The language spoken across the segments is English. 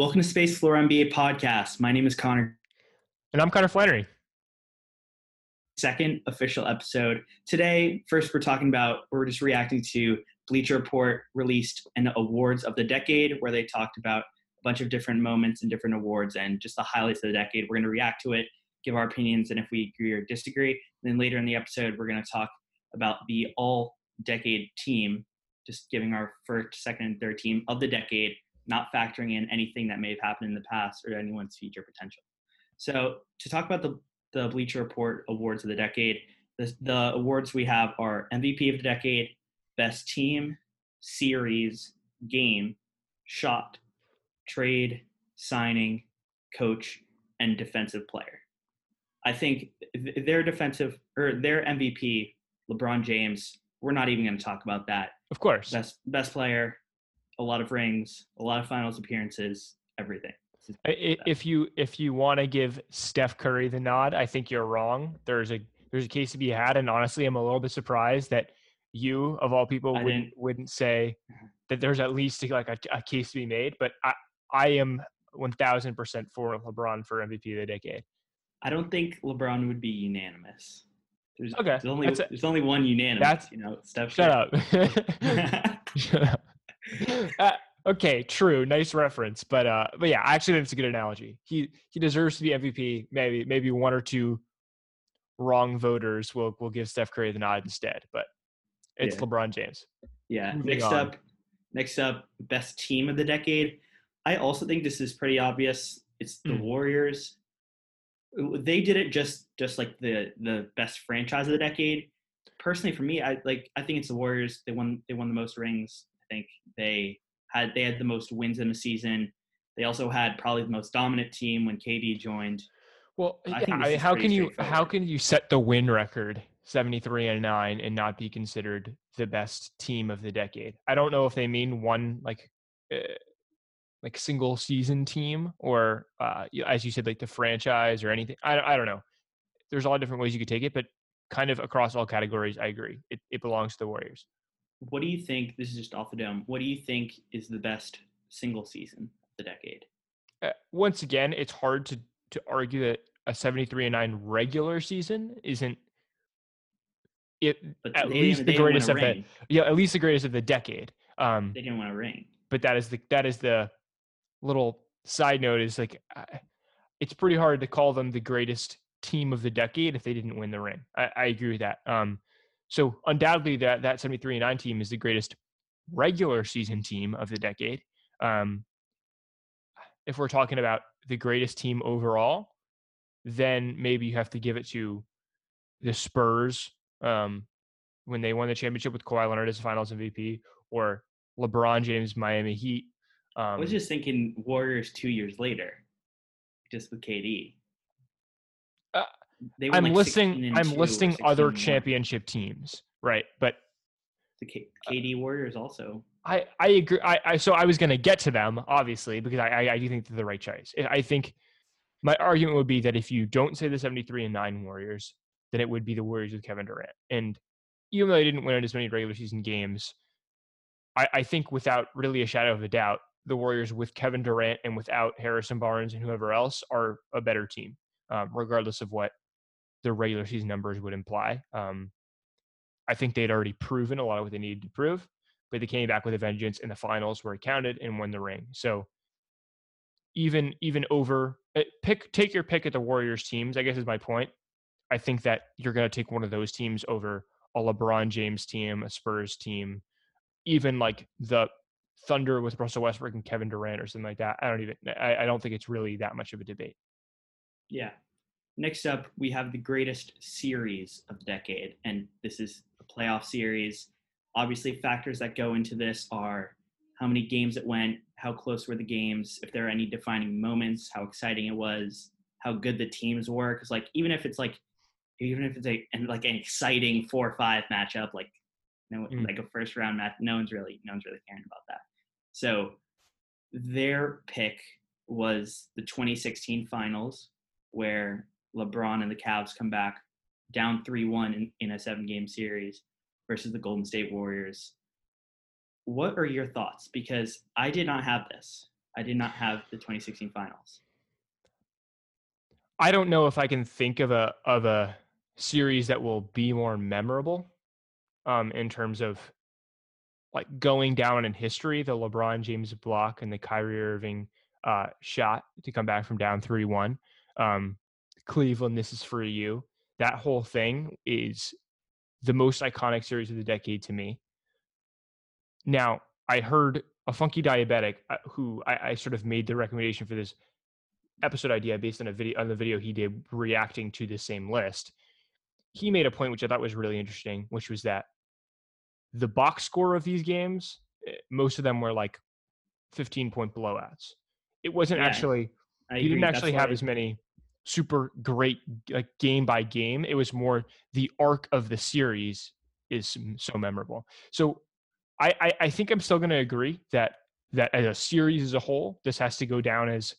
Welcome to Space Floor NBA podcast. My name is Connor. And I'm Connor Flannery. Second official episode. Today, first, we're talking about, we're just reacting to Bleacher Report released an awards of the decade where they talked about a bunch of different moments and different awards and just the highlights of the decade. We're going to react to it, give our opinions, and if we agree or disagree. And then later in the episode, we're going to talk about the all decade team, just giving our first, second, and third team of the decade, not factoring in anything that may have happened in the past or anyone's future potential. So, to talk about the, the Bleacher Report awards of the decade, the, the awards we have are MVP of the decade, best team, series, game, shot, trade, signing, coach, and defensive player. I think their defensive or their MVP, LeBron James, we're not even going to talk about that. Of course. Best best player, a lot of rings, a lot of finals appearances, everything. If you if you want to give Steph Curry the nod, I think you're wrong. There's a there's a case to be had, and honestly, I'm a little bit surprised that you, of all people, wouldn't wouldn't say that there's at least like a, a case to be made. But I I am 1,000 percent for LeBron for MVP of the decade. I don't think LeBron would be unanimous. There's, okay. There's only there's only one unanimous. That's, you know, Steph. Shut up. shut up. Uh, okay, true. Nice reference, but uh, but yeah, I actually think it's a good analogy. He he deserves to be MVP. Maybe maybe one or two wrong voters will will give Steph Curry the nod instead, but it's yeah. LeBron James. Yeah. Moving next on. up, next up, best team of the decade. I also think this is pretty obvious. It's the mm. Warriors. They did it just just like the the best franchise of the decade. Personally, for me, I like I think it's the Warriors. They won they won the most rings. I think they had they had the most wins in the season. They also had probably the most dominant team when KD joined. Well, I how can you how can you set the win record 73 and 9 and not be considered the best team of the decade? I don't know if they mean one like uh, like single season team or uh, as you said like the franchise or anything. I I don't know. There's a lot of different ways you could take it, but kind of across all categories, I agree. It it belongs to the Warriors what do you think? This is just off the dome. What do you think is the best single season of the decade? Uh, once again, it's hard to to argue that a 73 and 9 regular season isn't it but at least the greatest of the yeah at least the greatest of the decade um they didn't want to ring but that is the that is the little side note is like uh, it's pretty hard to call them the greatest team of the decade if they didn't win the ring i, I agree with that um so undoubtedly, that that 73 and 9 team is the greatest regular season team of the decade. Um, if we're talking about the greatest team overall, then maybe you have to give it to the Spurs um, when they won the championship with Kawhi Leonard as Finals MVP, or LeBron James Miami Heat. Um, I was um just thinking Warriors two years later, just with KD. Uh, I'm like listing I'm listing other championship teams, right? But the K- KD Warriors also. I I agree. I, I so I was going to get to them obviously because I, I, I do think they're the right choice. I think my argument would be that if you don't say the 73 and 9 Warriors, then it would be the Warriors with Kevin Durant. And even though they didn't win as many regular season games, I, I think without really a shadow of a doubt, the Warriors with Kevin Durant and without Harrison Barnes and whoever else are a better team, um, regardless of what the regular season numbers would imply. Um, I think they'd already proven a lot of what they needed to prove, but they came back with a vengeance in the finals where it counted and won the ring. So even even over eh, pick take your pick at the Warriors teams, I guess is my point. I think that you're going to take one of those teams over a LeBron James team, a Spurs team, even like the Thunder with Russell Westbrook and Kevin Durant or something like that. I don't even I, I don't think it's really that much of a debate. Yeah, Next up, we have the greatest series of the decade, and this is a playoff series. Obviously, factors that go into this are how many games it went, how close were the games, if there are any defining moments, how exciting it was, how good the teams were. Because like even if it's like even if it's a and like an exciting four or five matchup, like no mm. like a first round match, no one's really no one's really caring about that. So their pick was the 2016 finals where LeBron and the Cavs come back down 3-1 in, in a seven game series versus the Golden State Warriors. What are your thoughts? Because I did not have this. I did not have the 2016 finals. I don't know if I can think of a of a series that will be more memorable um, in terms of like going down in history. The LeBron James block and the Kyrie Irving uh, shot to come back from down three one. Um, Cleveland, this is for you. That whole thing is the most iconic series of the decade to me. Now, I heard a funky diabetic uh, who I, I, sort of made the recommendation for this episode idea based on a video on the video he did reacting to the same list. He made a point which I thought was really interesting, which was that the box score of these games, eh, most of them were like 15 point blowouts. It wasn't yeah, actually you didn't actually That's have as many super great like game by game. It was more the arc of the series is so memorable. So I, I, I think I'm still going to agree that that as a series as a whole, this has to go down as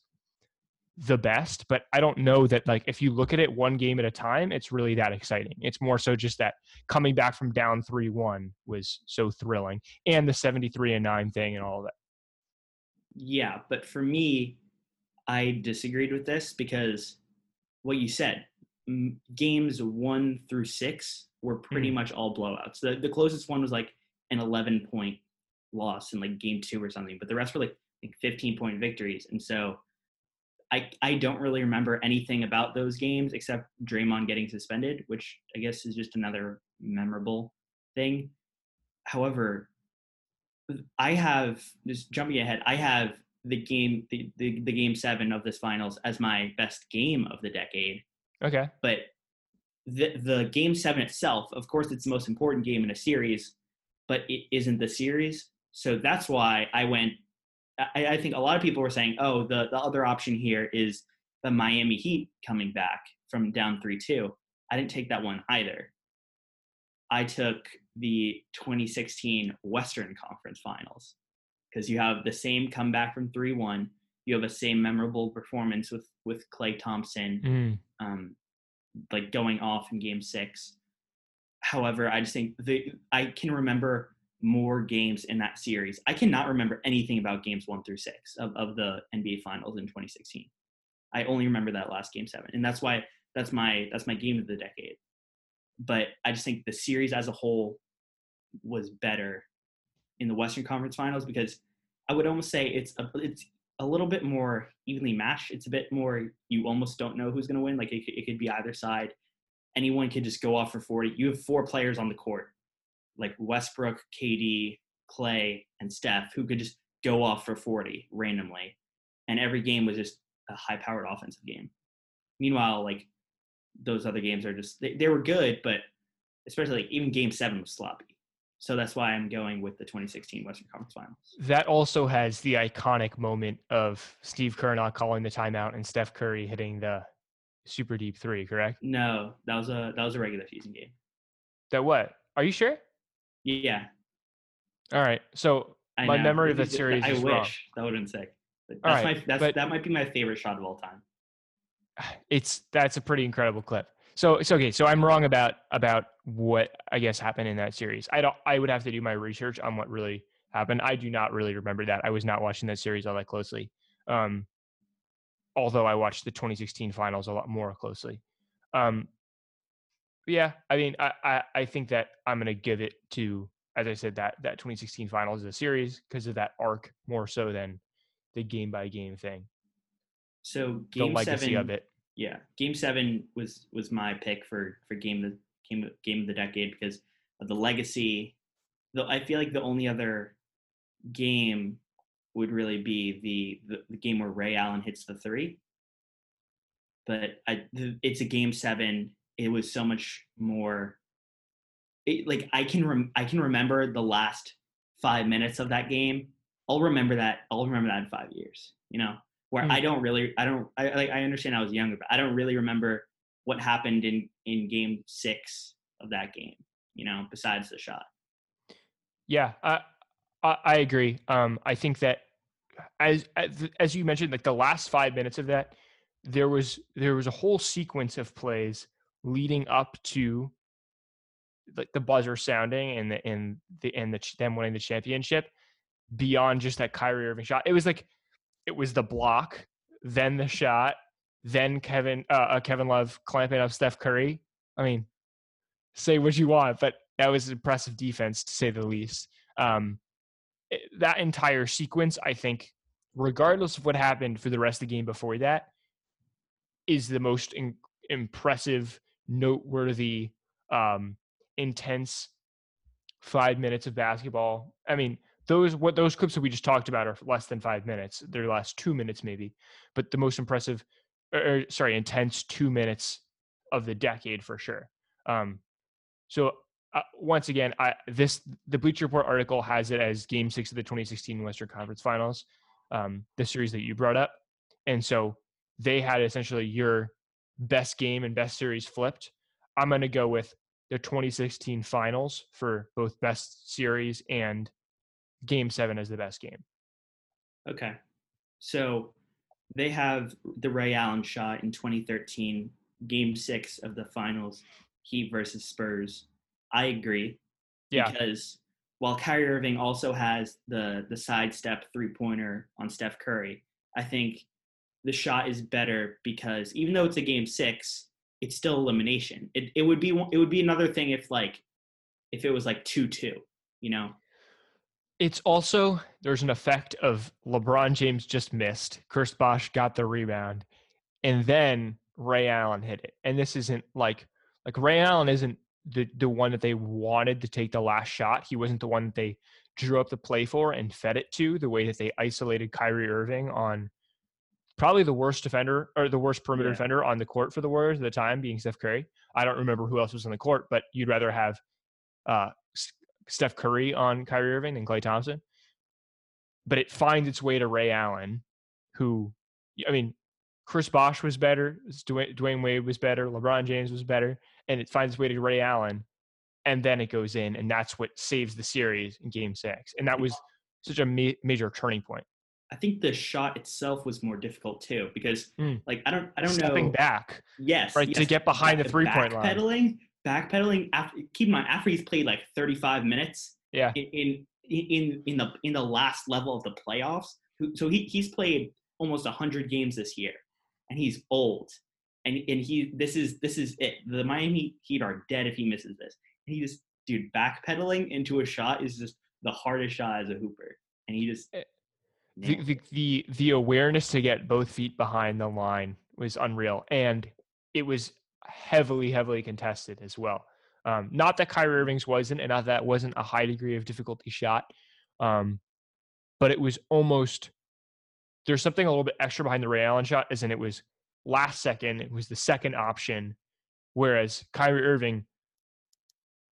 the best. But I don't know that like if you look at it one game at a time, it's really that exciting. It's more so just that coming back from down three one was so thrilling, and the seventy three and nine thing and all that. Yeah, but for me, I disagreed with this because what you said, games one through six were pretty mm. much all blowouts. The the closest one was like an 11 point loss in like game two or something, but the rest were like, like 15 point victories. And so I I don't really remember anything about those games except Draymond getting suspended, which I guess is just another memorable thing. However, I have just jumping ahead. I have the game the, the, the game seven of this finals as my best game of the decade. Okay. But the the game seven itself, of course, it's the most important game in a series, but it isn't the series. So that's why I went. I, I think a lot of people were saying, "Oh, the the other option here is the Miami Heat coming back from down three two. I didn't take that one either. I took the 2016 Western Conference Finals because you have the same comeback from 3-1 you have a same memorable performance with with Klay Thompson mm. um, like going off in game 6 however i just think the i can remember more games in that series. I cannot remember anything about games 1 through 6 of, of the nba finals in 2016 i only remember that last game 7 and that's why that's my that's my game of the decade. But i just think the series as a whole was better in the Western Conference Finals because I would almost say it's a, it's a little bit more evenly matched. It's a bit more you almost don't know who's going to win. Like it, it could be either side. Anyone could just go off for 40. You have four players on the court, like Westbrook, KD, Klay, and Steph, who could just go off for 40 randomly. And every game was just a high powered offensive game. Meanwhile, like those other games are just, they, they were good, but especially like even game seven was sloppy. So that's why I'm going with the 2016 Western Conference Finals. That also has the iconic moment of Steve Kerr not calling the timeout and Steph Curry hitting the super deep three, correct? No, that was a that was a regular season game. That what? Are you sure? Yeah. All right. So I my know. memory of that series I wish wrong. that would have been sick. But that's right, my that's, that might be my favorite shot of all time. It's that's a pretty incredible clip. So it's okay. So I'm wrong about about what I guess happened in that series. I don't. I would have to do my research on what really happened. I do not really remember that. I was not watching that series all that closely. Um, although I watched the 2016 finals a lot more closely. Um, yeah, I mean, I, I, I think that I'm going to give it to, as I said, that that 2016 finals is a series because of that arc more so than the game by game thing. So game the legacy seven, of it yeah, Game Seven was was my pick for for game the game game of the decade because of the legacy. Though I feel like the only other game would really be the, the, the game where Ray Allen hits the three. But I, it's a game seven. It was so much more. It, like I can rem, I can remember the last five minutes of that game I'll remember that. I'll remember that in five years. You know, where Mm. I don't really, I don't, I like, I understand I was younger, but I don't really remember what happened in in game six of that game. You know, besides the shot. Yeah, I I, I agree. Um, I think that as, as as you mentioned, like the last five minutes of that, there was there was a whole sequence of plays leading up to like the buzzer sounding and the and the and the them winning the championship beyond just that Kyrie Irving shot. It was like it was the block, then the shot, then Kevin uh, uh, Kevin Love clamping up Steph Curry. I mean, say what you want, but that was impressive defense to say the least. Um, it- that entire sequence, I think, regardless of what happened for the rest of the game before that, is the most in- impressive, noteworthy, um, intense five minutes of basketball. I mean, those what those clips that we just talked about are less than five minutes. They're last two minutes maybe, but the most impressive, or, or, sorry, intense two minutes of the decade for sure. Um, so uh, once again, I, this the Bleacher Report article has it as Game Six of the 2016 Western Conference Finals, um, the series that you brought up, and so they had essentially your best game and best series flipped. I'm going to go with the 2016 Finals for both best series and Game Seven as the best game. Okay. So they have the Ray Allen shot in 2013, game six of the finals, Heat versus Spurs. I agree. Yeah. Because while Kyrie Irving also has the the sidestep three pointer on Steph Curry, I think the shot is better because even though it's a game six, it's still elimination. It it would be it would be another thing if like if it was like two two, you know. It's also there's an effect of LeBron James just missed. Chris Bosh got the rebound, and then Ray Allen hit it. And this isn't like like Ray Allen isn't the the one that they wanted to take the last shot. He wasn't the one that they drew up the play for and fed it to the way that they isolated Kyrie Irving on probably the worst defender or the worst perimeter Yeah. defender on the court for the Warriors at the time, being Steph Curry. I don't remember who else was on the court, but you'd rather have uh, Steph Curry on Kyrie Irving than Klay Thompson. But it finds its way to Ray Allen, who, I mean, Chris Bosh was better, Dwyane, Dwyane Wade was better, LeBron James was better, and it finds its way to Ray Allen, and then it goes in, and that's what saves the series in Game Six, and that was such a ma- major turning point. I think the shot itself was more difficult too because Mm. like I don't I don't Stepping know back, yes right, to get behind the three-point line. backpedaling backpedaling after keep in mind after he's played like 35 minutes yeah, in in in, the in the last level of the playoffs so he, he's played almost 100 games this year and he's old and and he this is this is it. The Miami Heat are dead if he misses this. And he just dude backpedaling into a shot is just the hardest shot as a hooper and he just Eh, the, the the the awareness to get both feet behind the line was unreal, and it was heavily heavily contested as well. Um, not that Kyrie Irving's wasn't, and not that wasn't a high degree of difficulty shot, um, but it was almost there's something a little bit extra behind the Ray Allen shot, as in it was last second, it was the second option, whereas Kyrie Irving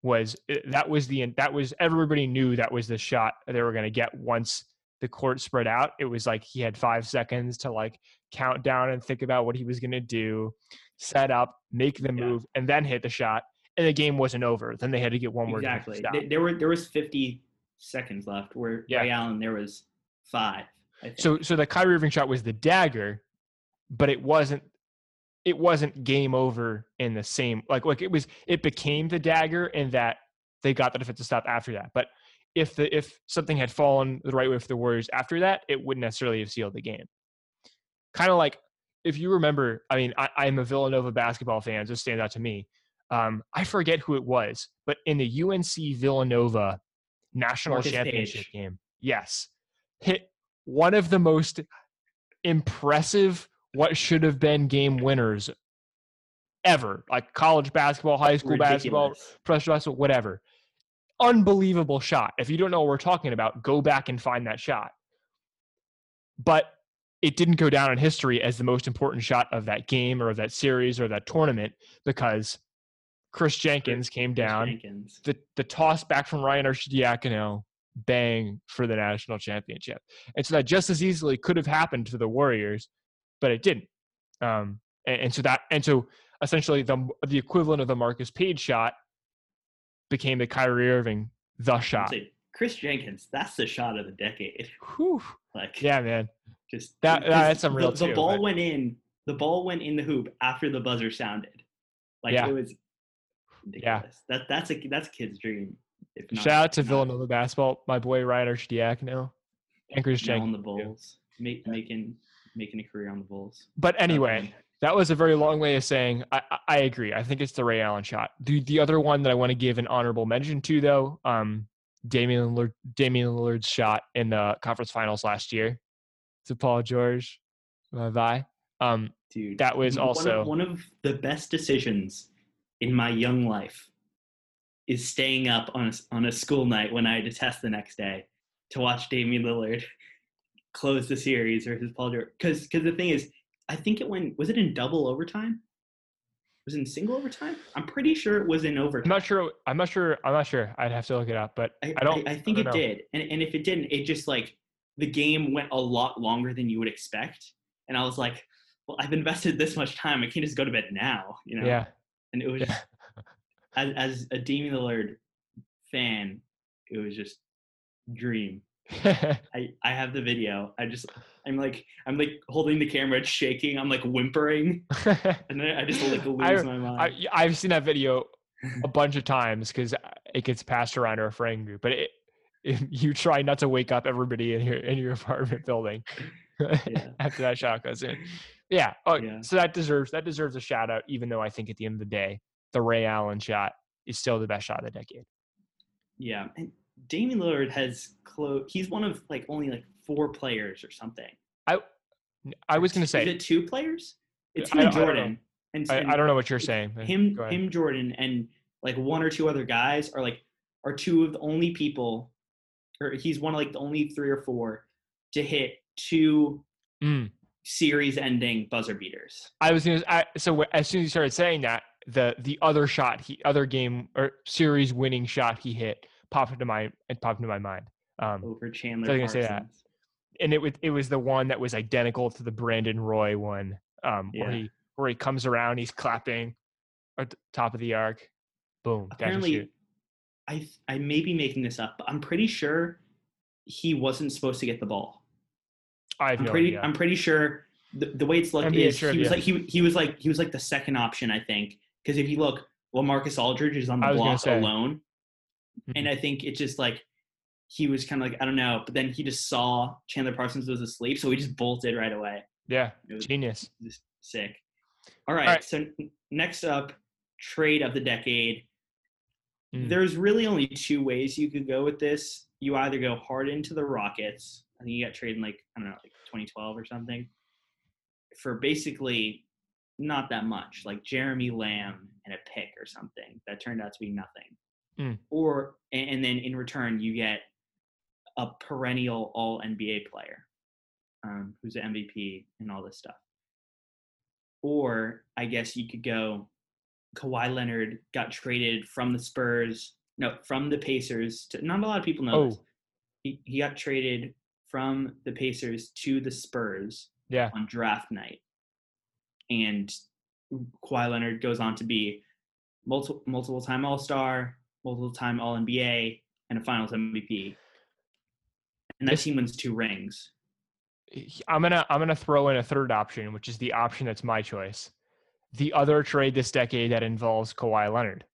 was eh, that was the that was everybody knew that was the shot they were going to get once the court spread out it was like he had five seconds to like count down and think about what he was going to do set up make the Yeah. move and then hit the shot and the game wasn't over then they had to get one more to hit the exactly. There were there was 50 seconds left where Yeah. Ray Allen there was five so so the Kyrie Irving shot was the dagger but it wasn't it wasn't game over in the same like like it was it became the dagger in that they got the defensive stop after that but if the if something had fallen the right way for the Warriors after that it wouldn't necessarily have sealed the game kind of like if you remember I mean I, I'm a Villanova basketball fan so it stands out to me um, I forget who it was but in the UNC Villanova national Marcus championship Paige. game yes hit one of the most impressive what should have been game winners ever like college basketball high school basketball Ridiculous. professional basketball whatever unbelievable shot if you don't know what we're talking about go back and find that shot but it didn't go down in history as the most important shot of that game or of that series or that tournament because chris jenkins came down Jenkins. the the toss back from Ryan Arcidiacono bang for the national championship. And so that just as easily could have happened to the Warriors, but it didn't. Um, and, and so that and so essentially the the equivalent of the Marcus Paige shot became the Kyrie Irving the shot. Chris Jenkins, that's the shot of the decade. Whew. Like yeah, man. Just that, that's some real. The, the ball but. went in. The ball went in the hoop after the buzzer sounded. Like Yeah. it was ridiculous. That that's a that's a kid's dream. If not, Shout out to Villanova basketball, my boy Ryan Arcidiacono and Chris now on the Bulls, make, making making a career on the Bulls. But anyway, that was a very long way of saying I, I- agree. I think it's the Ray Allen shot. The the other one that I want to give an honorable mention to though, um, Damian Lillard, Damian Lillard's shot in the conference finals last year to Paul George. Bye bye. Um, dude, that was one of- also- one of the best decisions in my young life is staying up on a, on a school night when I had to test the next day to watch Damian Lillard close the series versus Paul George. Because because the thing is, I think it went was it in double overtime? Was it in single overtime? I'm pretty sure it was in overtime. I'm not sure. I'm not sure. I'm not sure. I'd have to look it up, but I, I don't. I, I think don't it know. did, and and if it didn't, it just like the game went a lot longer than you would expect, and I was like, well, I've invested this much time, I can't just go to bed now, you know? Yeah. And it was Yeah. just, as as a Damian Lillard fan, it was just dream. I I have the video. I just I'm like I'm like holding the camera, it's shaking. I'm like whimpering, and then I just like lose I- my mind. I, I've seen that video a bunch of times because it gets passed around our friend group. But it, if you try not to wake up everybody in your in your apartment building Yeah. after that shot goes in. Yeah. Oh, Yeah. so that deserves that deserves a shout out. Even though I think at the end of the day, the Ray Allen shot is still the best shot of the decade. Yeah, and Damian Lillard has close. He's one of like only like four players or something. I I was gonna Is say it two players? It's I him and don't- I. Jordan. And, I, I don't know what you're saying. him, him, Jordan, and like one or two other guys are like are two of the only people, or he's one of like the only three or four to hit two Mm. series-ending buzzer beaters. I was gonna. I, so as soon as you started saying that, the the other shot, he other game or series winning shot he hit popped into my it popped into my mind. Um, over Chandler So I was gonna say that. And it was it was the one that was identical to the Brandon Roy one, um, where he where he comes around, he's clapping at the top of the arc, boom. Apparently, shoot. I I may be making this up, but I'm pretty sure he wasn't supposed to get the ball. I have I'm no pretty idea. I'm pretty sure the, the way it's looked is he was like he he was like he was like the second option I think because if you look, well Marcus Aldridge is on the block alone, Mhm. and I think it's just like he was kind of like I don't know, but then he just saw Chandler Parsons was asleep, so he just bolted right away. yeah, It was genius. just sick. All right, right. so next up, trade of the decade. Mm. There's really only two ways you could go with this. You either go hard into the Rockets. I think you got traded in like I don't know, like 2012 or something, for basically not that much, like Jeremy Lamb and a pick or something that turned out to be nothing. Mm. Or and then in return you get a perennial All NBA player, um, who's an MVP and all this stuff. Or I guess you could go Kawhi Leonard got traded from the Spurs, no, from the Pacers. To, not a lot of people know this. Oh. He, he got traded from the Pacers to the Spurs Yeah, on draft night. And Kawhi Leonard goes on to be multiple multiple time All Star, multiple time All NBA, and a Finals MVP. And that This- team wins two rings. I'm gonna I'm gonna throw in a third option, which is the option that's my choice. The other trade this decade that involves Kawhi Leonard.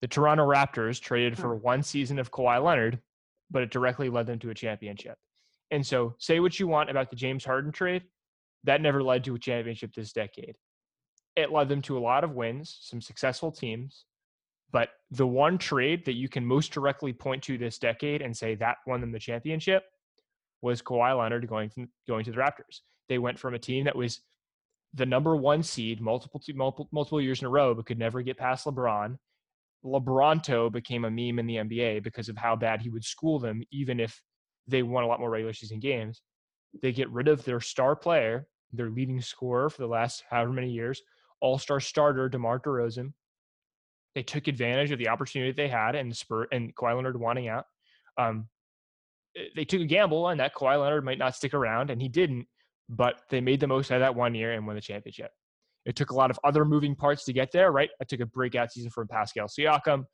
The Toronto Raptors traded for hmm. one season of Kawhi Leonard, but it directly led them to a championship. And so, say what you want about the James Harden trade, that never led to a championship this decade. It led them to a lot of wins, some successful teams, but the one trade that you can most directly point to this decade and say that won them the championship was Kawhi Leonard going from, going to the Raptors. They went from a team that was the number one seed multiple multiple multiple years in a row, but could never get past LeBron. LeBronto became a meme in the NBA because of how bad he would school them, even if they won a lot more regular season games. They get rid of their star player, their leading scorer for the last however many years, all star starter, DeMar DeRozan. They took advantage of the opportunity they had and Spur and Kawhi Leonard wanting out Um, eh, they took a gamble on that Kawhi Leonard might not stick around, and he didn't. But they made the most out of that one year and won the championship. It took a lot of other moving parts to get there, right? I took a breakout season from Pascal Siakam,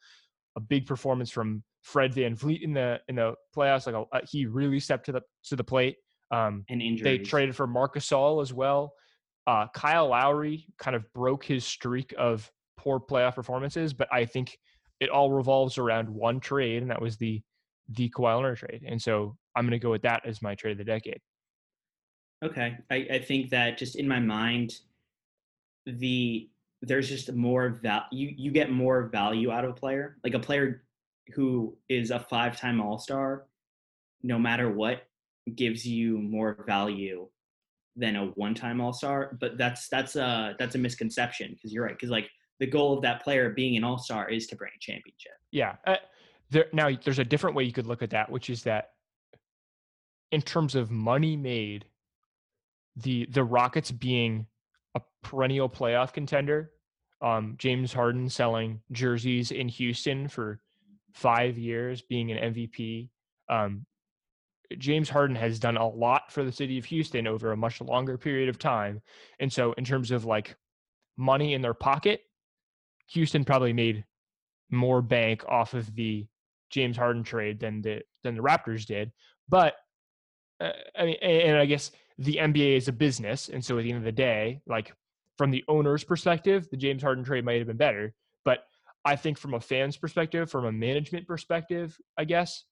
a big performance from Fred Van VanVleet in the in the playoffs. Like a, uh, he really stepped to the to the plate. Um, and injuries. They traded for Marc Gasol as well. Uh, Kyle Lowry kind of broke his streak of poor playoff performances, but I think it all revolves around one trade, and that was the the Kawhi Leonard trade. And so I'm going to go with that as my trade of the decade. Okay, I, I think that just in my mind, the there's just more value. You you get more value out of a player, like a player who is a five time All Star. No matter what, gives you more value than a one time All Star. But that's that's a that's a misconception because you're right. Because like the goal of that player being an All Star is to bring a championship. Yeah. Uh, there now there's a different way you could look at that, which is that in terms of money made, the the Rockets being a perennial playoff contender, um, James Harden selling jerseys in Houston for five years, being an MVP. Um, James Harden has done a lot for the city of Houston over a much longer period of time. And so, in terms of like money in their pocket, Houston probably made more bank off of the James Harden trade than the than the Raptors did. But uh, I mean, and I guess the NBA is a business, and so at the end of the day, like from the owner's perspective, the James Harden trade might have been better. But I think from a fan's perspective, from a management perspective, I guess,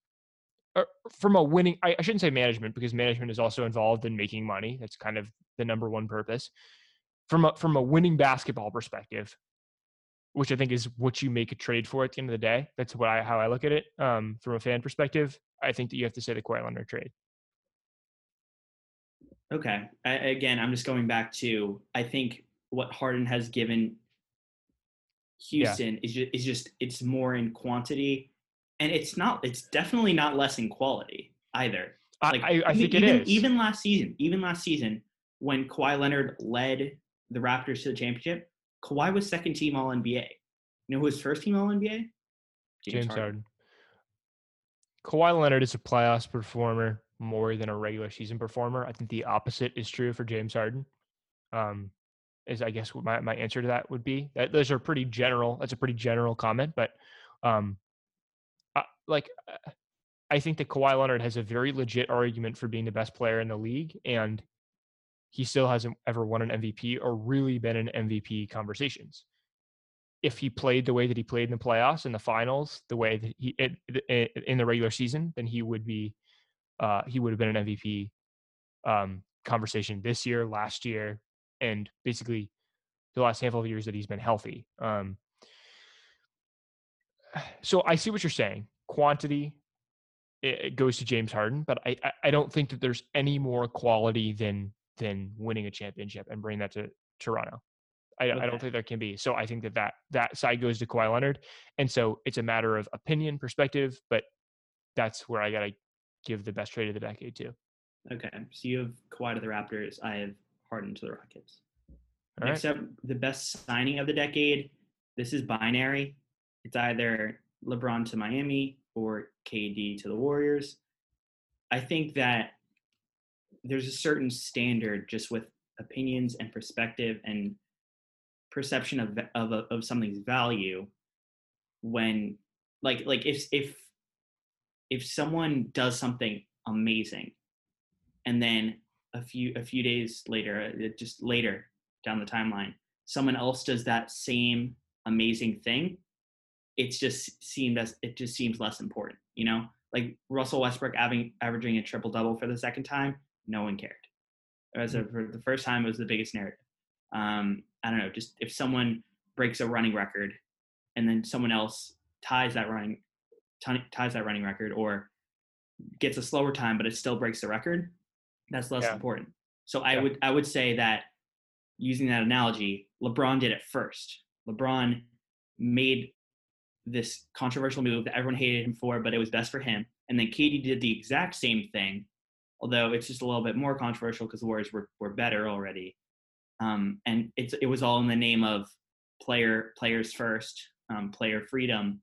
or from a winning, I, I shouldn't say management because management is also involved in making money. That's kind of the number one purpose. From a from a winning basketball perspective, which I think is what you make a trade for at the end of the day. That's what I how I look at it. Um, from a fan perspective, I think that you have to say the Kawhi Leonard trade. Okay. I, again, I'm just going back to I think what Harden has given Houston yeah. is just, is just it's more in quantity, and it's not. It's definitely not less in quality either. Like I, I, think even, it is. Even last season, even last season, when Kawhi Leonard led the Raptors to the championship, Kawhi was second team All NBA. You know who was first team All NBA? James, James Harden. Harden. Kawhi Leonard is a playoffs performer more than a regular season performer. I think the opposite is true for James Harden. Um, is I guess what my, my answer to that would be. That those are pretty general. That's a pretty general comment, but um, I, like I think that Kawhi Leonard has a very legit argument for being the best player in the league, and he still hasn't ever won an MVP or really been in MVP conversations. If he played the way that he played in the playoffs and the finals, the way that he it, in the regular season, then he would be uh, he would have been an MVP um, conversation this year, last year, and basically the last handful of years that he's been healthy. Um, so I see what you're saying. Quantity it goes to James Harden, but I I don't think that there's any more quality than than winning a championship and bringing that to Toronto. I, okay. I, don't think there can be. So I think that, that that side goes to Kawhi Leonard, and so it's a matter of opinion, perspective. But that's where I gotta give the best trade of the decade to. Okay, so you have Kawhi to the Raptors. I have Harden to the Rockets. All Next right. up, the best signing of the decade. This is binary. It's either LeBron to Miami or KD to the Warriors. I think that there's a certain standard just with opinions and perspective and perception of of of something's value when like like if if if someone does something amazing and then a few a few days later uh, just later down the timeline someone else does that same amazing thing it's just seemed as it just seems less important you know? Like russell westbrook having averaging a triple double for the second time no one cared. As a, mm. for the first time, it was the biggest narrative. Um, I don't know, just if someone breaks a running record and then someone else ties that running t- ties that running record or gets a slower time but it still breaks the record, that's less yeah. important. So I would I would say that using that analogy, LeBron did it first. LeBron made this controversial move that everyone hated him for, but it was best for him. And then KD did the exact same thing although it's just a little bit more controversial because the Warriors were, were better already. Um, and it's, it was all in the name of player players first, um, player freedom.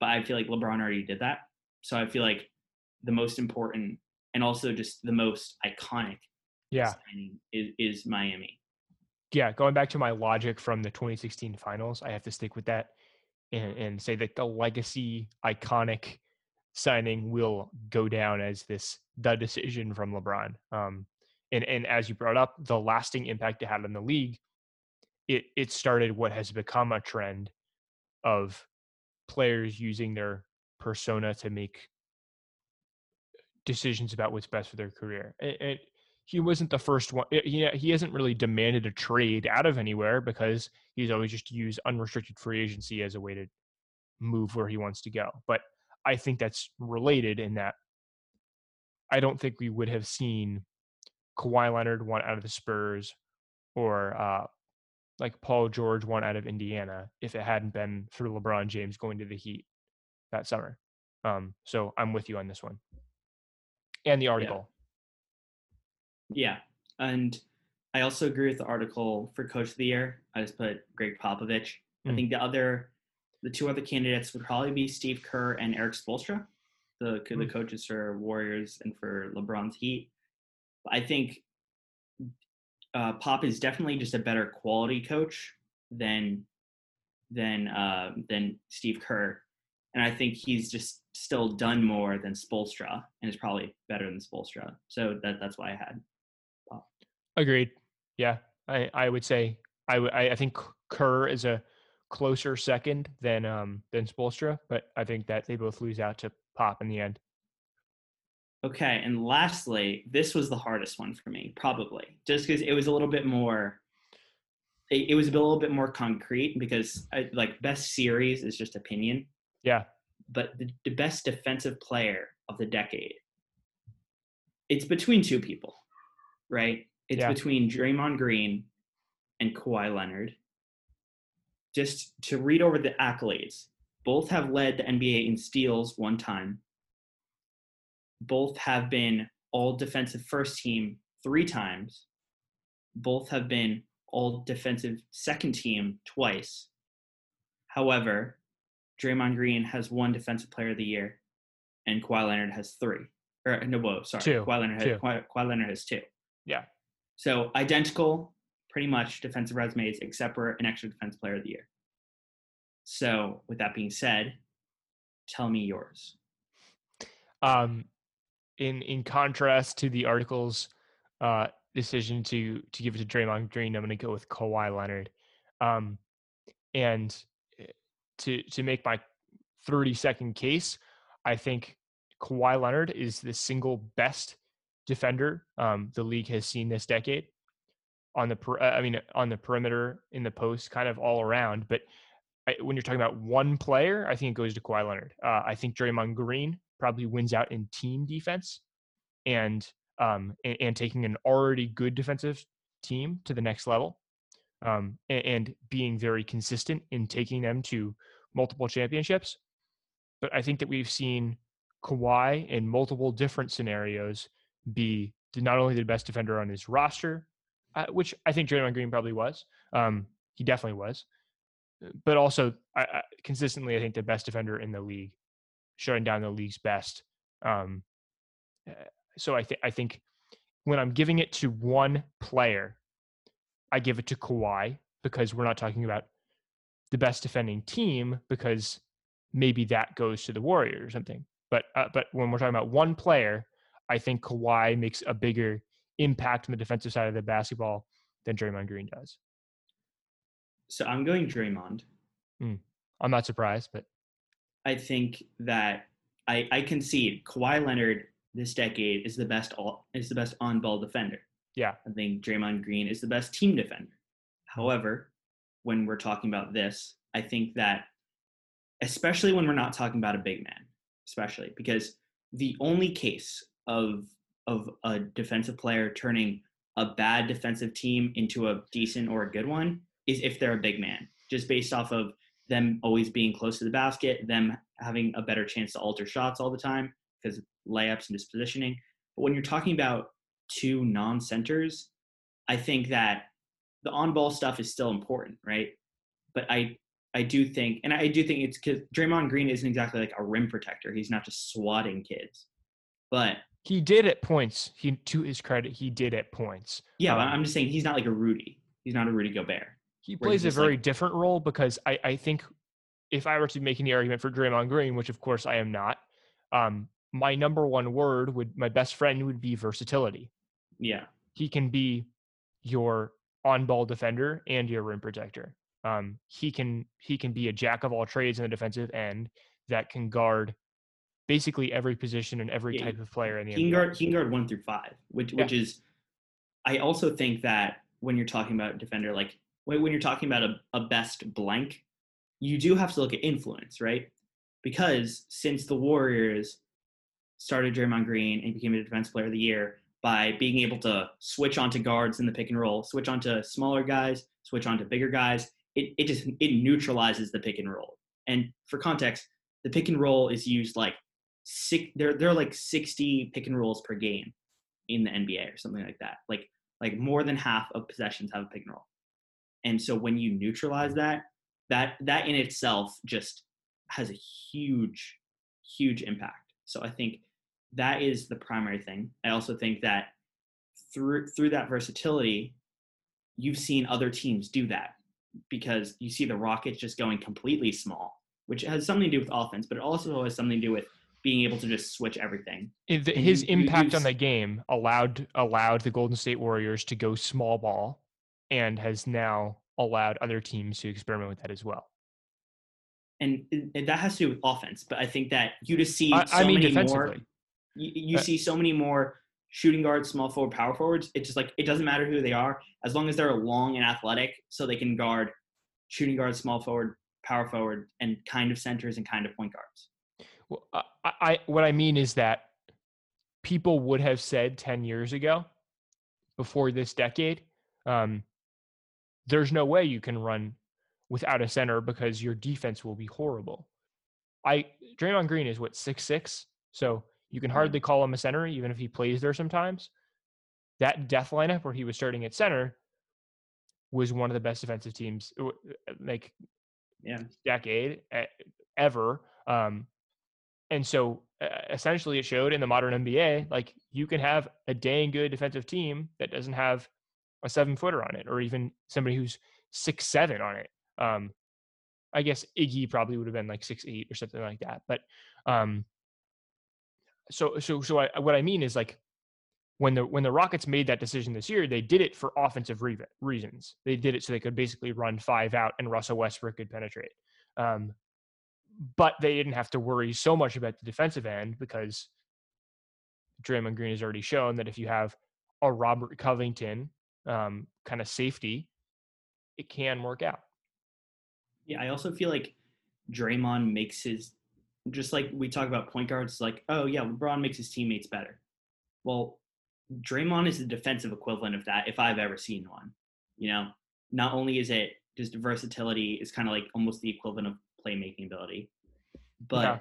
But I feel like LeBron already did that. so I feel like the most important and also just the most iconic Yeah. signing is, is Miami. yeah, going back to my logic from the 2016 finals, I have to stick with that and, and say that the legacy iconic signing will go down as this the decision from LeBron. Um, and and as you brought up, the lasting impact it had on the league, it it started what has become a trend of players using their persona to make decisions about what's best for their career. And, and he wasn't the first one. eh, He he hasn't really demanded a trade out of anywhere because he's always just used unrestricted free agency as a way to move where he wants to go. But I think that's related in that I don't think we would have seen Kawhi Leonard want out of the Spurs or uh, like Paul George want out of Indiana if it hadn't been for LeBron James going to the Heat that summer. Um, so I'm with you on this one. And the article. Yeah. And I also agree with the article for coach of the year. I just put Gregg Popovich. I Mm. think the other, the two other candidates would probably be Steve Kerr and Erik Spoelstra, the the Mm. coaches for Warriors and for LeBron's Heat. I think uh, Pop is definitely just a better quality coach than than uh, than Steve Kerr, and I think he's just still done more than Spoelstra, and is probably better than Spoelstra. So that that's why I had Pop. Agreed. Yeah, I, I would say I I, I think Kerr is a closer second than um than Spoelstra, but I think that they both lose out to Pop in the end. Okay, and lastly, this was the hardest one for me, probably, just because it was a little bit more. It, it was a little bit more concrete because, I, like, best series is just opinion, Yeah, but the, the best defensive player of the decade, it's between two people, right? It's Yeah. between Draymond Green and Kawhi Leonard. Just to read over the accolades, both have led the NBA in steals one time both have been all defensive first team three times. Both have been all defensive second team twice. However, Draymond Green has one defensive player of the year, and Kawhi Leonard has three. Or no, whoa, sorry, Two. Kawhi Leonard Two. has, Kawhi, Kawhi Leonard has two. yeah. So identical, pretty much defensive resumes, except for an extra defensive player of the year. So, with that being said, tell me yours. Um, in in contrast to the article's uh, decision to to give it to Draymond Green, I'm going to go with Kawhi Leonard. Um, and eh, to to make my 30 second case, I think Kawhi Leonard is the single best defender um, the league has seen this decade. On the per- I mean on the perimeter, in the post, kind of all around. But When you're talking about one player, I think it goes to Kawhi Leonard. Uh, I think Draymond Green probably wins out in team defense and um and, and taking an already good defensive team to the next level um and, and being very consistent in taking them to multiple championships but i think that we've seen Kawhi in multiple different scenarios be not only the best defender on his roster uh, which i think Draymond Green probably was um he definitely was but also I, I, consistently i think the best defender in the league shutting down the league's best. Um, uh, so I think I think when I'm giving it to one player, I give it to Kawhi because we're not talking about the best defending team because maybe that goes to the Warriors or something. But uh, but when we're talking about one player, I think Kawhi makes a bigger impact on the defensive side of the basketball than Draymond Green does. So I'm going Draymond. Mm. I'm not surprised, but I think that I, I concede Kawhi Leonard this decade is the best all, is the best on ball defender. yeah, I think Draymond Green is the best team defender. However, when we're talking about this, I think that especially when we're not talking about a big man, especially because the only case of of a defensive player turning a bad defensive team into a decent or a good one is if they're a big man, just based off of them always being close to the basket, them having a better chance to alter shots all the time because layups and just positioning. But when you're talking about two non-centers, I think that the on-ball stuff is still important, right? But I I do think, and I do think it's because Draymond Green isn't exactly like a rim protector. He's not just swatting kids, but he did at points. He, to his credit, he did at points. Yeah, um, I'm just saying he's not like a Rudy. He's not a Rudy Gobert. He plays a very like, different role because I, I think if I were to make any argument for Draymond Green, which of course I am not, um, my number one word would my best friend would be versatility. Yeah. He can be your on-ball defender and your rim protector. Um, he can he can be a jack of all trades in the defensive end that can guard basically every position and every yeah, type of player in the he can guard he can guard one through five, which yeah. which is I also think that when you're talking about defender, like when, you're talking about a, a best blank, you do have to look at influence, right? Because since the Warriors started Draymond Green and became a defense player of the year by being able to switch onto guards in the pick and roll, switch onto smaller guys, switch onto bigger guys, it, it just it neutralizes the pick and roll. And for context, the pick and roll is used like six there there are like 60 pick and rolls per game in the NBA or something like that. Like like more than half of possessions have a pick and roll. And so when you neutralize that, that that in itself just has a huge huge impact. So I think that is the primary thing. I also think that through through that versatility, you've seen other teams do that because you see the Rockets just going completely small, which has something to do with offense, but it also has something to do with being able to just switch everything. His you, impact you, on the game allowed allowed the Golden State Warriors to go small ball, and has now allowed other teams to experiment with that as well. And, and that has to do with offense, but I think that you just see I, so I mean many more. You, you uh, see so many more shooting guards, small forward, power forwards. It's just like it doesn't matter who they are, as long as they're long and athletic, so they can guard shooting guard, small forward, power forward, and kind of centers and kind of point guards. Well, I, I what I mean is that people would have said ten years ago, before this decade, um, there's no way you can run without a center because your defense will be horrible. I Draymond Green is what six six, so you can hardly call him a center, even if he plays there sometimes. That death lineup where he was starting at center was one of the best defensive teams, uh, like yeah, decade ever. Um, and so uh, essentially, it showed in the modern NBA, like you can have a dang good defensive team that doesn't have a seven footer on it, or even somebody who's six seven on it. Um, I guess Iggy probably would have been like six eight or something like that. But um, so so so I, what I mean is like when the when the Rockets made that decision this year, they did it for offensive re- reasons. They did it so they could basically run five out and Russell Westbrook could penetrate. Um, but they didn't have to worry so much about the defensive end because Draymond Green has already shown that if you have a Robert Covington um, kind of safety, it can work out. Yeah, I also feel like Draymond makes his just like we talk about point guards, like, oh yeah, LeBron makes his teammates better. Well, Draymond is the defensive equivalent of that if I've ever seen one. You know, not only is it just versatility is kind of like almost the equivalent of playmaking ability, but yeah.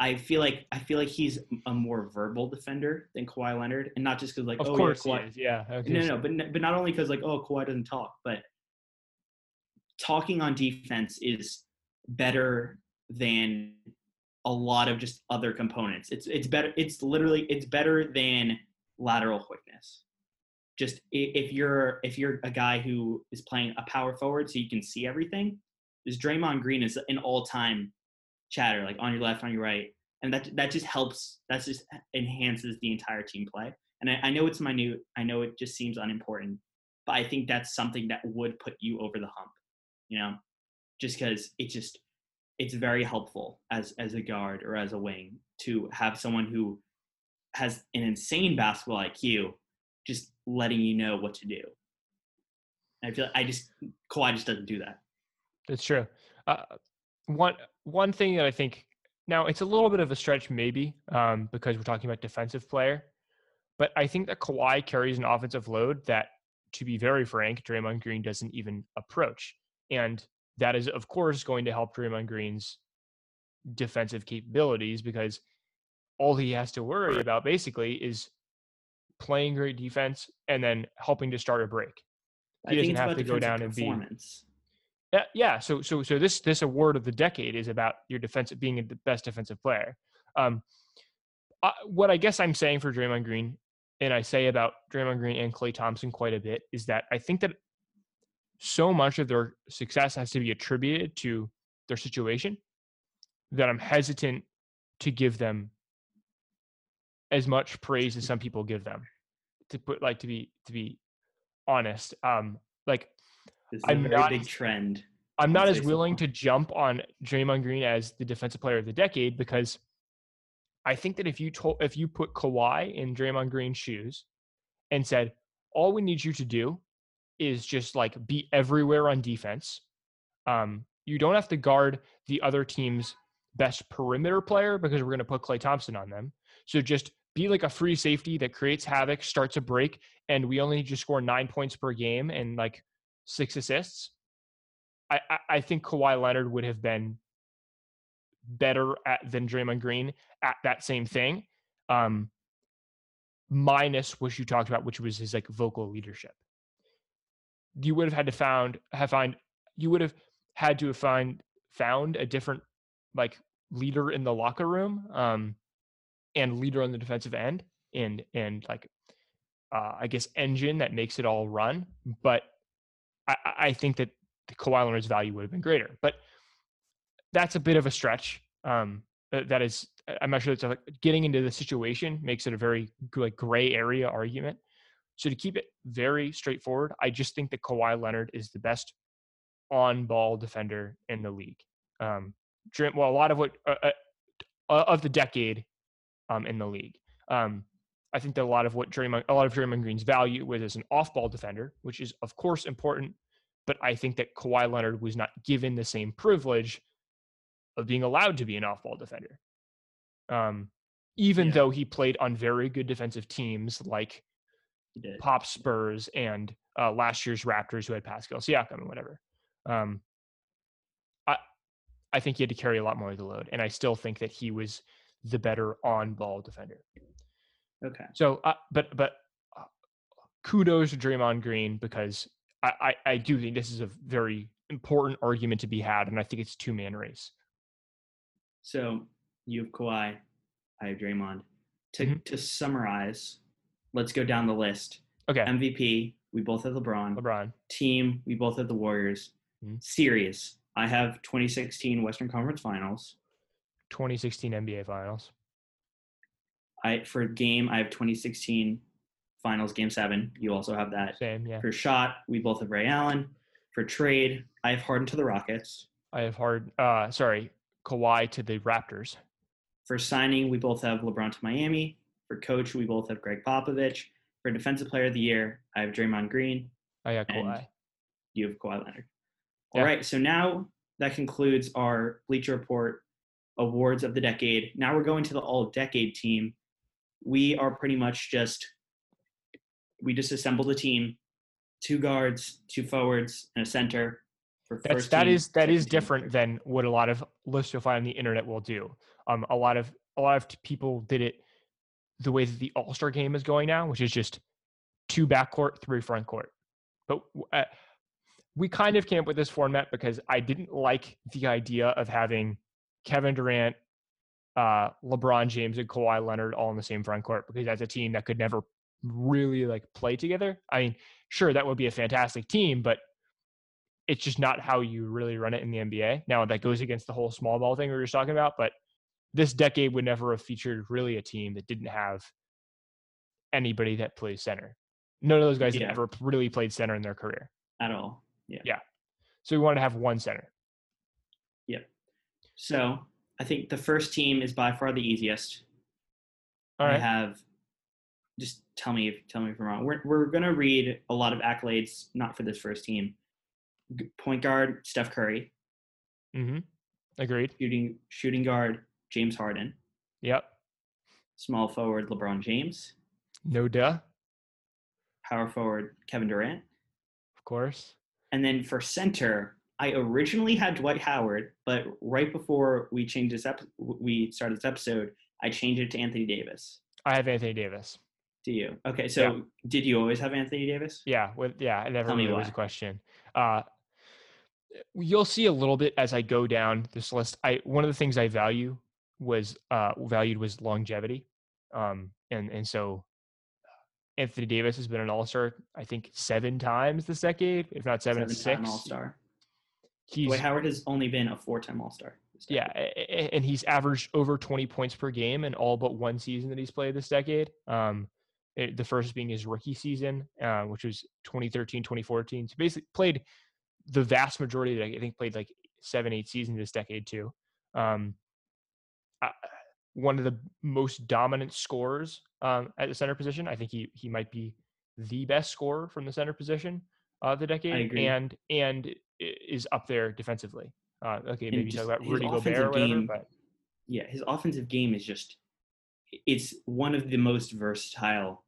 I feel like I feel like he's a more verbal defender than Kawhi Leonard, and not just because like of oh course yeah, Kawhi. yeah okay. no no but but not only because like oh Kawhi doesn't talk, but talking on defense is better than a lot of just other components. It's it's better. It's literally it's better than lateral quickness. Just if you're if you're a guy who is playing a power forward, so you can see everything. Is Draymond Green is an all time chatter like on your left, on your right, and that that just helps. That just enhances the entire team play. And I, I know it's minute. I know it just seems unimportant, but I think that's something that would put you over the hump. You know, just because it just it's very helpful as as a guard or as a wing to have someone who has an insane basketball IQ just letting you know what to do. And I feel like I just Kawhi just doesn't do that. That's true. Uh, one one thing that I think now it's a little bit of a stretch maybe um, because we're talking about defensive player, but I think that Kawhi carries an offensive load that, to be very frank, Draymond Green doesn't even approach. And that is, of course, going to help Draymond Green's defensive capabilities because all he has to worry about basically is playing great defense and then helping to start a break. He doesn't have to go down and be Yeah, yeah. So so so this this award of the decade is about your defensive being the best defensive player. Um, uh, what I guess I'm saying for Draymond Green, and I say about Draymond Green and Klay Thompson quite a bit, is that I think that so much of their success has to be attributed to their situation that I'm hesitant to give them as much praise as some people give them. To put like to be to be honest, um, like This is I'm a very not big as- trend. I'm not as willing to jump on Draymond Green as the defensive player of the decade because I think that if you told if you put Kawhi in Draymond Green's shoes and said, all we need you to do is just like be everywhere on defense. Um, you don't have to guard the other team's best perimeter player because we're going to put Klay Thompson on them. So just be like a free safety that creates havoc, starts a break, and we only need to score nine points per game and like six assists. I, I, think Kawhi Leonard would have been better at than Draymond Green at that same thing. Um, minus what you talked about, which was his like vocal leadership. You would have had to found have find you would have had to have find found a different like leader in the locker room um and leader on the defensive end and and like uh I guess engine that makes it all run. But I, I- think that the Kawhi Leonard's value would have been greater. But that's a bit of a stretch. Um, that is, I'm not sure it's like getting into the situation makes it a very like gray area argument. So to keep it very straightforward, I just think that Kawhi Leonard is the best on-ball defender in the league. Um, well, a lot of what uh, uh, of the decade um, in the league. Um, I think that a lot of what Draymond, a lot of Draymond Green's value was as an off-ball defender, which is of course important, but I think that Kawhi Leonard was not given the same privilege of being allowed to be an off-ball defender. Um, even Yeah. though he played on very good defensive teams like Pop Spurs and uh, last year's Raptors who had Pascal Siakam and whatever. Um, I I think he had to carry a lot more of the load, and I still think that he was the better on-ball defender. Okay. So, uh, but but uh, kudos to Draymond Green because I, I I do think this is a very important argument to be had, and I think it's two man race. So you have Kawhi, I have Draymond. To Mhm. to summarize, let's go down the list. Okay, MVP, we both have LeBron. LeBron. Team, we both have the Warriors. Mhm. Series, I have 2016 Western Conference Finals. 2016 NBA Finals. I for game, I have 2016 Finals Game Seven. You also have that. Same, yeah. For shot, we both have Ray Allen. For trade, I have Harden to the Rockets. I have hard. Uh, sorry, Kawhi to the Raptors. For signing, we both have LeBron to Miami. For coach, we both have Gregg Popovich. For defensive player of the year, I have Draymond Green. I got Kawhi. You have Kawhi Leonard. Yeah. All right, so now that concludes our Bleacher Report awards of the decade. Now we're going to the all decade team. We are pretty much just we just assembled a team, two guards, two forwards, and a center. For That's first that team, is that is different than what a lot of lists you'll find on the internet will do. Um, a lot of a lot of people did it the way that the All Star game is going now, which is just two backcourt, three front court. But uh, we kind of came up with this format because I didn't like the idea of having Kevin Durant, uh, LeBron James, and Kawhi Leonard all in the same front court because that's a team that could never really like play together. I mean, sure, that would be a fantastic team, but it's just not how you really run it in the NBA. Now that goes against the whole small ball thing we were just talking about, but this decade would never have featured really a team that didn't have anybody that plays center. None of those guys Yeah. ever really played center in their career. at all. Yeah. Yeah. So we wanted to have one center. Yeah. So I think the first team is by far the easiest. All I have just tell me if tell me if I'm wrong. We're we're gonna read a lot of accolades, not for this first team. Point guard Steph Curry, Mm-hmm. Agreed. shooting shooting guard James Harden, Yep. small forward LeBron James, No duh. power forward Kevin Durant, Of course. and then for center, I originally had Dwight Howard, but right before we changed this ep- we started this episode, I changed it to Anthony Davis. I have Anthony Davis. Do you? Okay, so did you always have Anthony Davis? Yeah. With yeah, it never Tell really was a question. Uh you'll see a little bit as I go down this list. I one of the things I value was uh, valued was longevity, um, and and so Anthony Davis has been an All Star, I think, seven times this decade, if not seven, seven six. All Star. He's Dwight Howard has only been a four-time All Star. yeah, and he's averaged over 20 points per game in all but one season that he's played this decade. Um, it- the first being his rookie season, uh, which was 2013, 2014. So basically played the vast majority, of I think played like seven, eight seasons this decade too. Um, I- one of the most dominant scorers um, at the center position. I think he he might be the best scorer from the center position of the decade, and and is up there defensively. Uh, okay, And maybe talk about Rudy Gobert or whatever, game- but Yeah, his offensive game is just it's one of the most versatile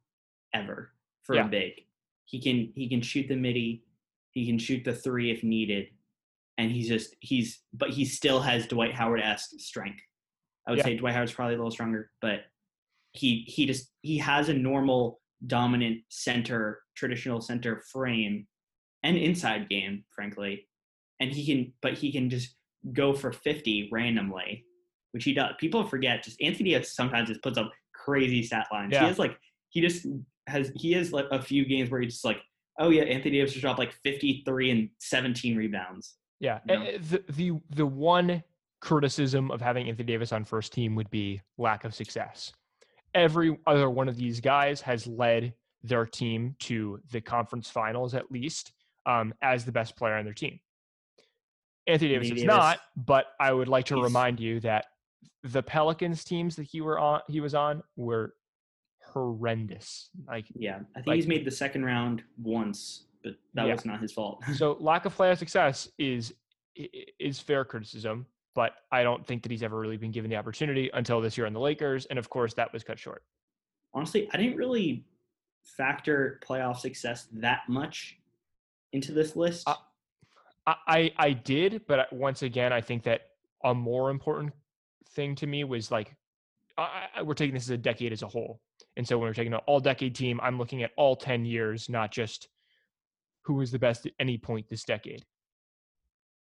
ever for Yeah. a big. He can he can shoot the midi, he can shoot the three if needed, and he's just he's but he still has Dwight Howard esque strength. I would Yeah. say Dwight Howard's probably a little stronger, but he he just he has a normal dominant center, traditional center frame and inside game, frankly. And he can but he can just go for 50 randomly, which he does. People forget just Anthony Davis sometimes just puts up crazy stat lines. Yeah. He has like he just has he has like a few games where he's just like, oh yeah, Anthony Davis just dropped like 53 and 17 rebounds. Yeah, you uh, know? uh, the the the one criticism of having Anthony Davis on first team would be lack of success. Every other one of these guys has led their team to the conference finals at least um, as the best player on their team. Anthony Davis Anthony is Davis, not, but I would like to he's- remind you that the Pelicans teams that he were on he was on were horrendous. Like Yeah, I think Like- he's made the second round once, but that Yeah. was not his fault. so lack of playoff success is is fair criticism, but I don't think that he's ever really been given the opportunity until this year on the Lakers, and of course that was cut short. Honestly, I didn't really factor playoff success that much into this list. Uh, I I, did, but once again, I think that a more important thing to me was like I, I, we're taking this as a decade as a whole, and so when we're taking an all decade team, I'm looking at all ten years, not just who was the best at any point this decade.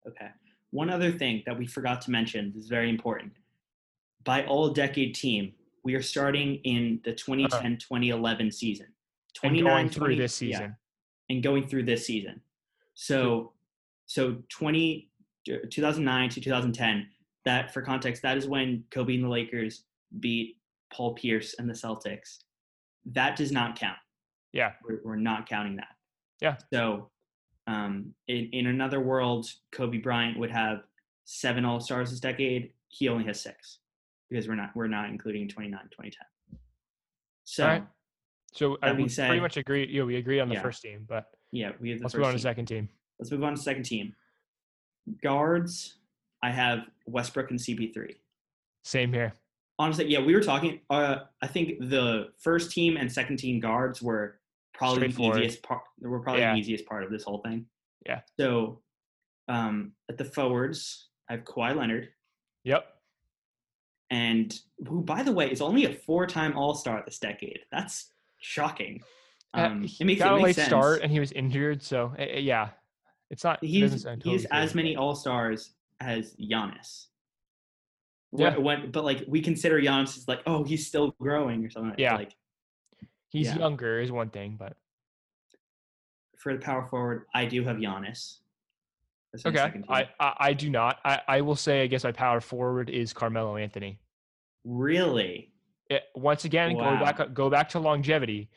Okay. One other thing that we forgot to mention is very important. By all decade team, we are starting in the 2010 2011 season. Uh-huh. And 29, going through 20 this season, and going through this season. So, so 20, 2009 to 2010, that for context, that is when Kobe and the Lakers beat Paul Pierce and the Celtics. That does not count. yeah, We're, we're not counting that. Yeah. So, um, in, in another world, Kobe Bryant would have seven All Stars this decade. He only has six because we're not we're not including 29, 2010. So. So I That being we pretty much agree. Yeah, we agree on the Yeah. first team, but yeah, we have the let's move on to team. second team. Let's move on to second team. Guards, I have Westbrook and CP3. Same here. Honestly, yeah, we were talking. Uh, I think the first team and second team guards were probably the easiest part. Were probably Yeah. the easiest part of this whole thing. Yeah. So, um, at the forwards, I have Kawhi Leonard, Yep. and who, by the way, is only a four-time All Star this decade. That's shocking. Uh, Um, he it makes got it a late sense. start and he was injured, so uh, uh, yeah, it's not. he's sound he's totally as many All Stars as Giannis. Yeah. When, when, but like we consider Giannis as like, oh, he's still growing or something. Yeah. Like He's yeah. younger is one thing, but for the power forward, I do have Giannis. okay. I, I I do not. I I will say I guess my power forward is Carmelo Anthony. really. It, once again, go back go back to longevity.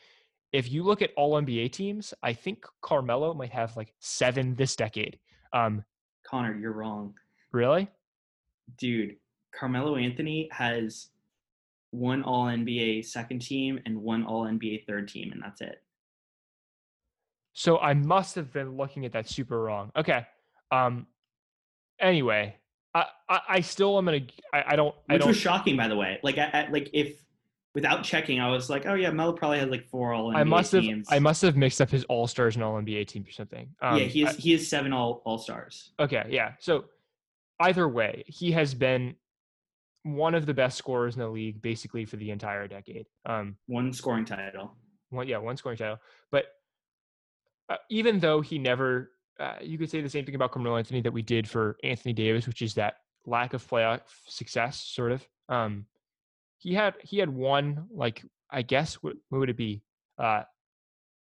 If you look at all NBA teams, I think Carmelo might have like seven this decade. Um, Connor, you're wrong. really? Dude, Carmelo Anthony has one all NBA second team and one all NBA third team, and that's it. So I must have been looking at that super wrong. Okay. Um. Anyway, I I, I still am gonna. I, I don't. I Which don't. was shocking, by the way. Like, I, I, like if without checking, I was like, oh yeah, Melo probably has like four all NBA I must have. teams. I must have mixed up his All Stars and All NBA teams or something. Um, yeah, he I- he has seven all all stars. Okay, yeah. So either way, he has been one of the best scorers in the league basically for the entire decade. Um, One scoring title. one, yeah, one scoring title. But uh, even though he never uh, you could say the same thing about Carmelo Anthony that we did for Anthony Davis, which is that lack of playoff success, sort of. Um, he had he had one like I guess what, what would it be? Uh,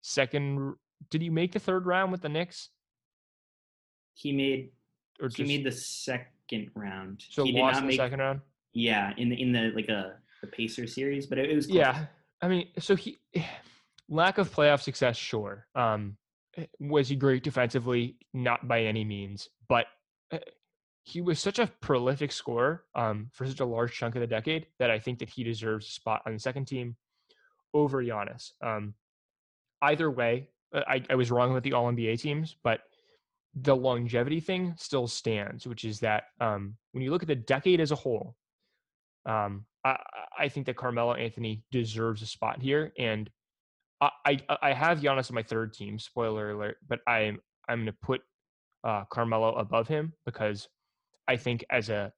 second? Did he make the third round with the Knicks? He made Or he made the second round. so he did lost the make second round. yeah in the in the like a the Pacer series, but it, it was close. Yeah, I mean, so he lack of playoff success, sure. Um, eh, was he great defensively? Not by any means, but eh, he was such a prolific scorer um, for such a large chunk of the decade that I think that he deserves a spot on the second team over Giannis. Um, either way, uh, I, I was wrong with the All NBA teams, but the longevity thing still stands, which is that um, when you look at the decade as a whole, um, I, I think that Carmelo Anthony deserves a spot here, and I, I, I have Giannis on my third team. Spoiler alert, but I'm I'm going to put uh, Carmelo above him because I think as a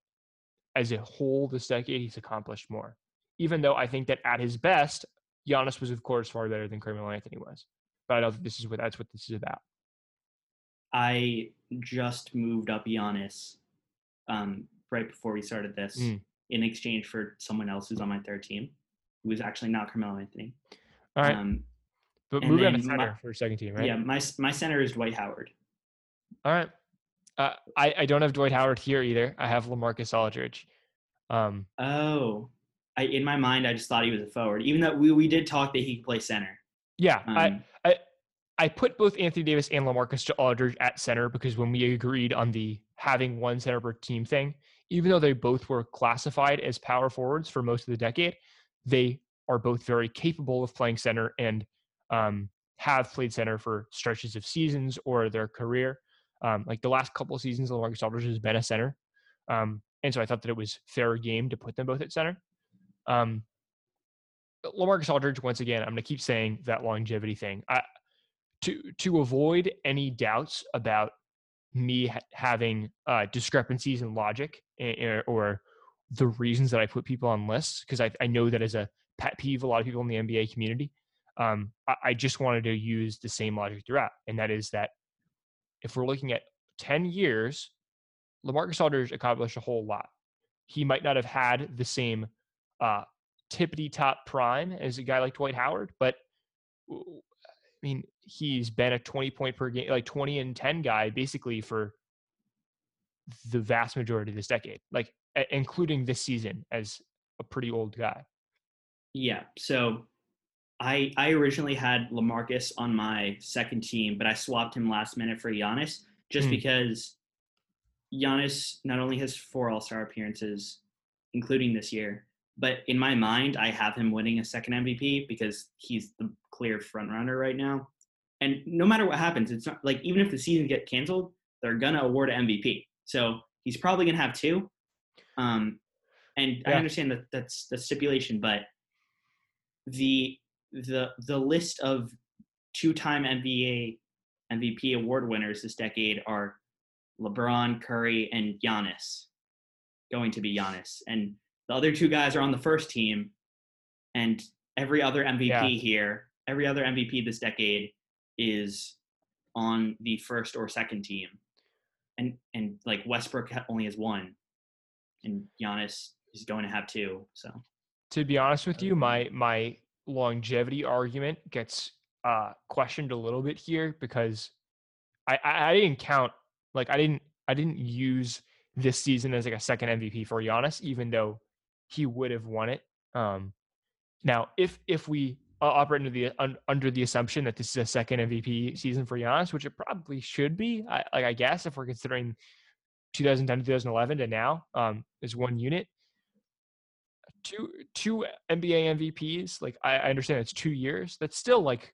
as a whole this decade he's accomplished more. Even though I think that at his best, Giannis was of course far better than Carmelo Anthony was. But I don't think this is what that's what this is about. I just moved up Giannis um, right before we started this Mm. in exchange for someone else who's on my third team, who is actually not Carmelo Anthony. All right, Um, but moving on to then my- center for a second team, right? Yeah, my my center is Dwight Howard. All right. Uh, I I don't have Dwight Howard here either. I have LaMarcus Aldridge. Um, Oh, I in my mind I just thought he was a forward, even though we, we did talk that he could play center. yeah, I Um, I put both Anthony Davis and LaMarcus to Aldridge at center because when we agreed on the having one center per team thing, even though they both were classified as power forwards for most of the decade, they are both very capable of playing center and um, have played center for stretches of seasons or their career. Um, like the last couple of seasons, LaMarcus Aldridge has been a center, um, and so I thought that it was fair game to put them both at center. Um, LaMarcus Aldridge, once again, I'm going to keep saying that longevity thing. I, to to avoid any doubts about me ha- having uh, discrepancies in logic or, or the reasons that I put people on lists, because I, I know that as a pet peeve, a lot of people in the NBA community, um, I, I just wanted to use the same logic throughout, and that is that if we're looking at ten years, LaMarcus Aldridge accomplished a whole lot. He might not have had the same uh, tippity top prime as a guy like Dwight Howard, but I mean, he's been a 20 point per game, like 20 and 10 guy basically for the vast majority of this decade, like including this season as a pretty old guy. Yeah. So I I originally had LaMarcus on my second team, but I swapped him last minute for Giannis just Hmm. because Giannis not only has four All Star appearances, including this year, but in my mind, I have him winning a second MVP because he's the clear front runner right now. And no matter what happens, it's not like even if the season get canceled, they're gonna award an MVP. So he's probably gonna have two. Um, and I understand that that's the stipulation, but the the the list of two-time NBA MVP award winners this decade are LeBron, Curry, and Giannis. Going to be Giannis, and the other two guys are on the first team, and every other MVP Yeah. here, every other MVP this decade is on the first or second team, and and like Westbrook only has one, and Giannis is going to have two. So To be honest with you, my my longevity argument gets uh, questioned a little bit here because I, I I didn't count like I didn't I didn't use this season as like a second MVP for Giannis, even though he would have won it. Um, now, if if we uh, operate under the un, under the assumption that this is a second MVP season for Giannis, which it probably should be, I, like I guess if we're considering 2010 to 2011 to now um, as one unit, two two NBA MVPs. Like I, I understand it's two years. That's still like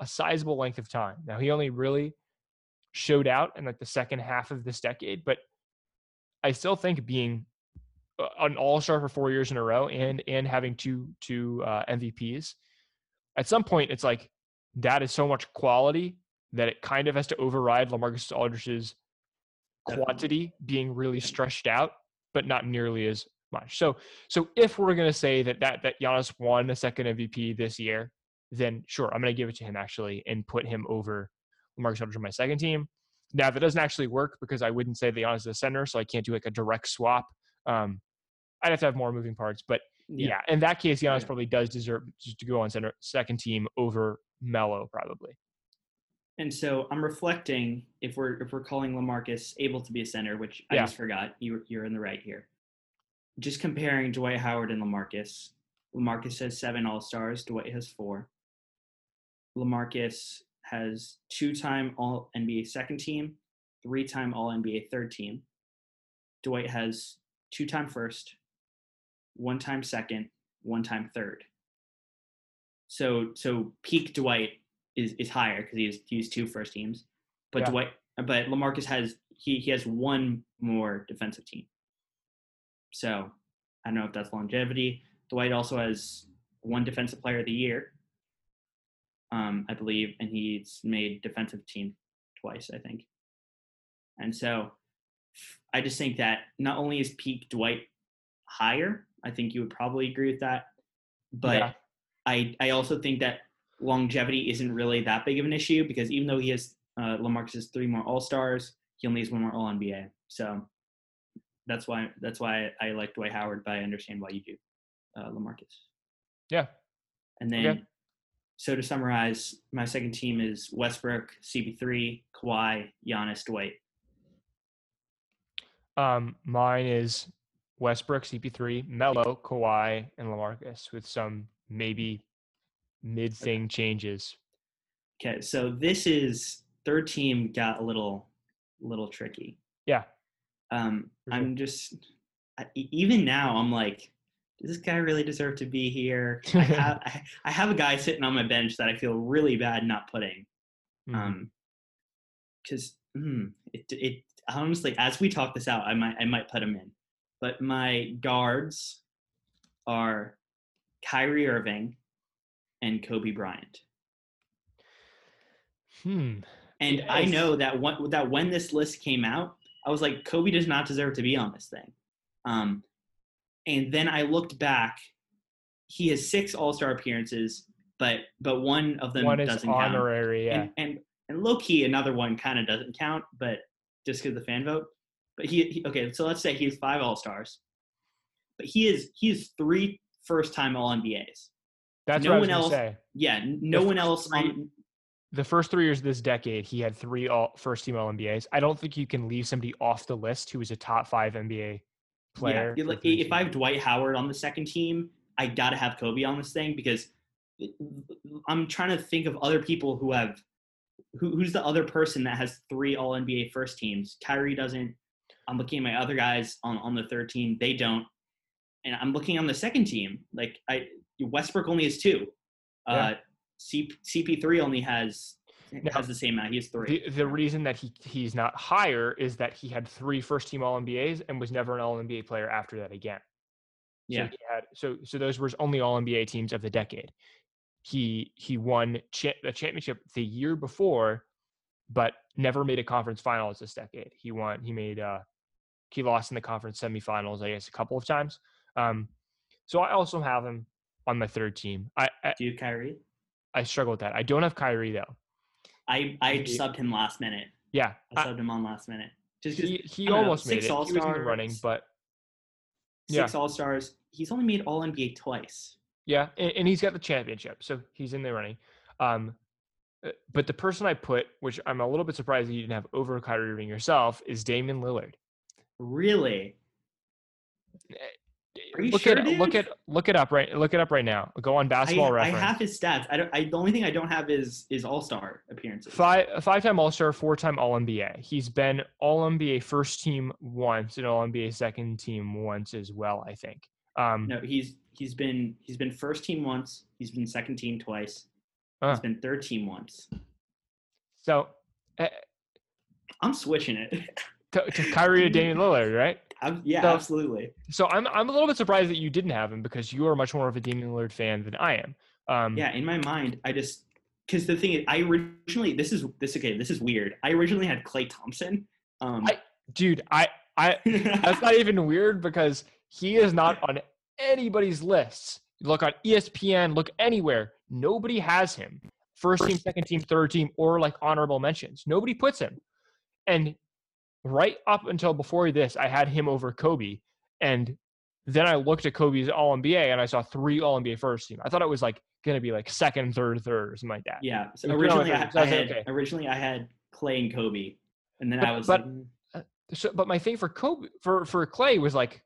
a sizable length of time. Now he only really showed out in like the second half of this decade, but I still think being an All Star for four years in a row and and having two two uh, MVPs, at some point it's like that is so much quality that it kind of has to override LaMarcus Aldridge's quantity being really stretched out, but not nearly as much. So so if we're gonna say that that that Giannis won a second MVP this year, then sure, I'm gonna give it to him actually and put him over LaMarcus Aldridge on my second team. Now that doesn't actually work because I wouldn't say the Giannis is a center, so I can't do like a direct swap. Um, I'd have to have more moving parts, but yeah, in that case, Giannis Yeah. probably does deserve just to go on center second team over Melo probably. And so I'm reflecting if we're if we're calling LaMarcus able to be a center, which I just forgot. You you're in the right here. Just comparing Dwight Howard and LaMarcus. LaMarcus has seven All Stars. Dwight has four. LaMarcus has two-time All NBA second team, three-time All NBA third team. Dwight has two-time first, one-time second, one-time third. So so peak Dwight is is higher because he's he's two first teams, but Yeah. Dwight but Lamarcus has he he has one more defensive team. So I don't know if that's longevity. Dwight also has one defensive player of the year, um, I believe, and he's made defensive team twice, I think. And so I just think that not only is peak Dwight higher, I think you would probably agree with that, but Yeah. I I also think that longevity isn't really that big of an issue because even though he has uh, LaMarcus has three more All Stars, he only has one more All NBA. So that's why that's why I like Dwight Howard, but I understand why you do uh, LaMarcus. Yeah. And then, Okay. so to summarize, my second team is Westbrook, CP3, Kawhi, Giannis, Dwight. Um, mine is Westbrook, CP3, Melo, Kawhi, and LaMarcus with some maybe mid thing changes. Okay, so this is third team got a little little tricky. Yeah. Um, sure. I'm just I, even now I'm like, does this guy really deserve to be here? I have I, have a guy sitting on my bench that I feel really bad not putting. Mhm. Um, because it it honestly, as we talk this out, I might I might put him in, but my guards are Kyrie Irving and Kobe Bryant. hmm. And I know that when, that when this list came out, I was like, Kobe does not deserve to be on this thing. Um, and then I looked back. He has six All Star appearances, but but one of them One doesn't count. honorary. Yeah. And, and and low key, another one kind of doesn't count, but just because the fan vote. But he, he okay, so let's say he has five All Stars, but he is he is three first time All NBAs. That's no what I was one else- say. Yeah, no The one else on The first three years of this decade, he had three all first team All NBAs. I don't think you can leave somebody off the list who is a top five NBA player. Yeah, like, if I have. Dwight Howard on the second team, I gotta have Kobe on this thing because I'm trying to think of other people who have who, who's the other person that has three All NBA first teams. Kyrie doesn't. I'm looking at my other guys on on the third team; they don't. And I'm looking on the second team. Like I, Westbrook only has two. Uh, Yeah. C, CP3 only has Now, has the same amount. He has three. The, the reason that he he's not higher is that he had three first team All NBAs and was never an All NBA player after that again. yeah, So he had so so those were his only All NBA teams of the decade. He he won cha- the championship the year before, but never made a conference finals this decade. He won. He made. uh He lost in the conference semifinals, I guess, a couple of times. Um, so I also have him on my third team. I I, do you, Kyrie? I struggle with that. I don't have Kyrie though. I I He- subbed him last minute. Yeah, I I- subbed him on last minute. Just he he don't know, almost made it. six He was in the All-Stars, running, but yeah. six All Stars. He's only made All NBA twice. Yeah, and, and he's got the championship, so he's in the running. Um, uh, but the person I put, which I'm a little bit surprised that you didn't have over Kyrie Irving yourself, is Damian Lillard. Really? Look sure, at look at look it up right look it up right now. Go on Basketball I Reference. have his stats. I don't. I, the only thing I don't have is is All Star appearances. Five five time All Star, four time All NBA. He's been All NBA first team once and All NBA second team once as well. I think. Um, No, he's he's been he's been first team once. He's been second team twice. Ah. He's been third team once. So uh, I'm switching it. to, to Kyrie to Damian Lillard, right? I'm, yeah, So- absolutely. So I'm I'm a little bit surprised that you didn't have him because you are much more of a Damian Lillard fan than I am. Um, Yeah, in my mind, I just because the thing is, I originally this is this okay. This is weird. I originally had Klay Thompson. Um, I- dude, I I that's not even weird because he is not on anybody's lists. Look on ESPN, look anywhere. Nobody has him. First team, second team, third team, or like honorable mentions. Nobody puts him. And right up until before this, I had him over Kobe. And then I looked at Kobe's All NBA and I saw three All NBA first team. I thought it was like going to be like second, third, third, or something like that. Yeah. So originally, I, I had okay. originally I had Klay and Kobe, and then But- I was but- like, mm, So, but my thing for Kobe for for Klay was like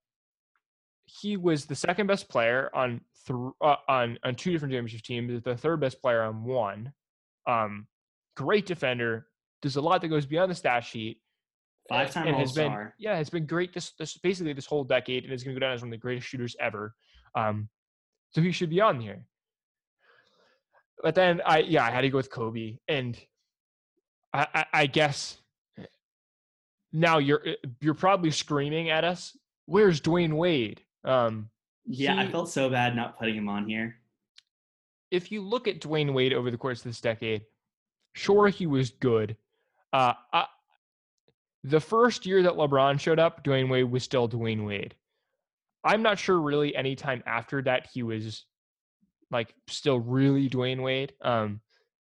he was the second best player on th- uh, on on two different championship teams, the third best player on one. Um, great defender. There's a lot that goes beyond the stat sheet. Five-time and All Star. yeah it's been great this this basically this whole decade and is going to go down as one of the greatest shooters ever. Um, so he should be on here. But then I yeah I had to go with Kobe and I I, I guess now you're eh, you're probably screaming at us. Where's Dwyane Wade? Um, Yeah, I felt so bad not putting him on here. if you look at Dwyane Wade over the course of this decade, sure he was good. Uh, I, the first year that LeBron showed up, Dwyane Wade was still Dwyane Wade. I'm not sure really any time after that he was like still really Dwyane Wade. Um,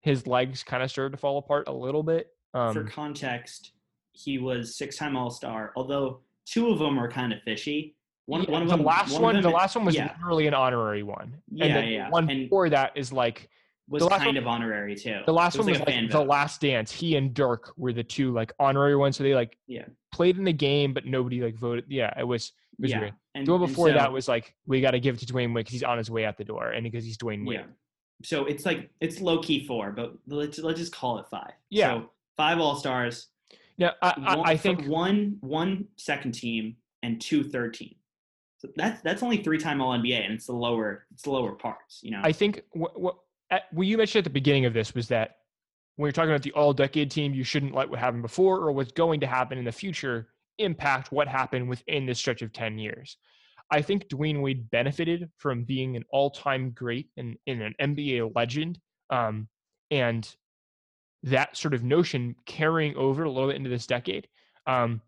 his legs kind of started to fall apart a little bit. For Um, context, he was six-time All Star, although two of them are kind of fishy. One, yeah, one of the them, last one, one, the last one was yeah. literally an honorary one, Yeah, and the yeah, one and- before that is like was kind one- of honorary too. The last was one was like, the vote. last dance. He and Dirk were the two like honorary ones. So they like Yeah. played in the game, but nobody like voted. Yeah, it was it was yeah. weird. And, The one before so- that was like we got to give it to Dwyane Wade because he's on his way out the door, and because he's Dwyane Wade. Yeah. So it's like it's low key four, but let's let's just call it five. Yeah. So five All Stars. Now I, I, I think one one second team and two third team. So that's that's only three time All NBA, and it's the lower it's the lower parts. You know. I think what what at, what you mentioned at the beginning of this was that when you're talking about the all decade team, you shouldn't let what happened before or what's going to happen in the future impact what happened within this stretch of 10 years. I think Dwyane Wade benefited from being an all time great and, and an NBA legend. Um, and that sort of notion carrying over a little bit into this decade. Um,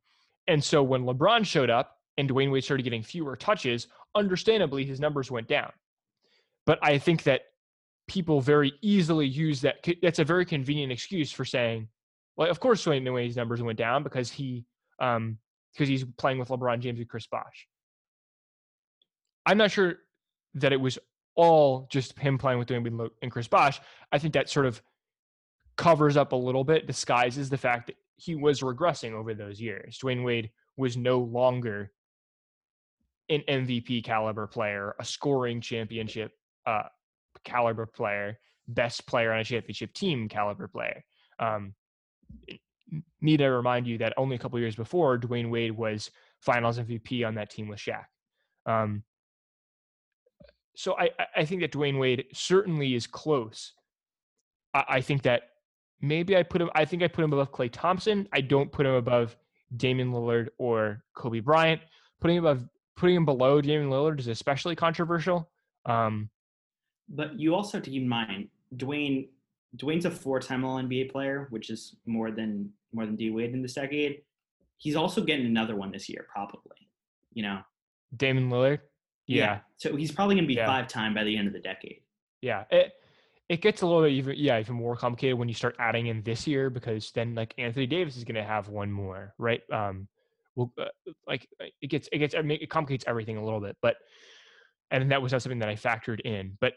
and so when LeBron showed up and Dwyane Wade started getting fewer touches, understandably his numbers went down. But I think that people very easily use that. That's a very convenient excuse for saying, well, of course Dwyane Wade's numbers went down because he um, because he's playing with LeBron James and Chris Bosh. I'm not sure that it was all just him playing with Dwyane Wade and Chris Bosh. I think that sort of covers up a little bit, disguises the fact that he was regressing over those years. Dwyane Wade was no longer an MVP caliber player, a scoring championship uh, caliber player, best player on a championship team caliber player. Um, need to remind you that only a couple years before, Dwyane Wade was Finals MVP on that team with Shaq. Um, so I, I- think that Dwyane Wade certainly is close. I, I think that maybe I put him. I think I put him above Klay Thompson. I don't put him above Damian Lillard or Kobe Bryant. Putting him above, putting him below Damian Lillard is especially controversial. Um, but you also have to keep in mind Dwayne. Dwayne's a four-time All NBA player, which is more than more than D Wade in this decade. He's also getting another one this year, probably. You know. Damian Lillard. Yeah, So he's probably going to be Yeah. five-time by the end of the decade. yeah. It it gets a little bit even yeah even more complicated when you start adding in this year because then like Anthony Davis is going to have one more, right? Um, well, uh, like it gets it gets it complicates everything a little bit, but and that was not something that I factored in. But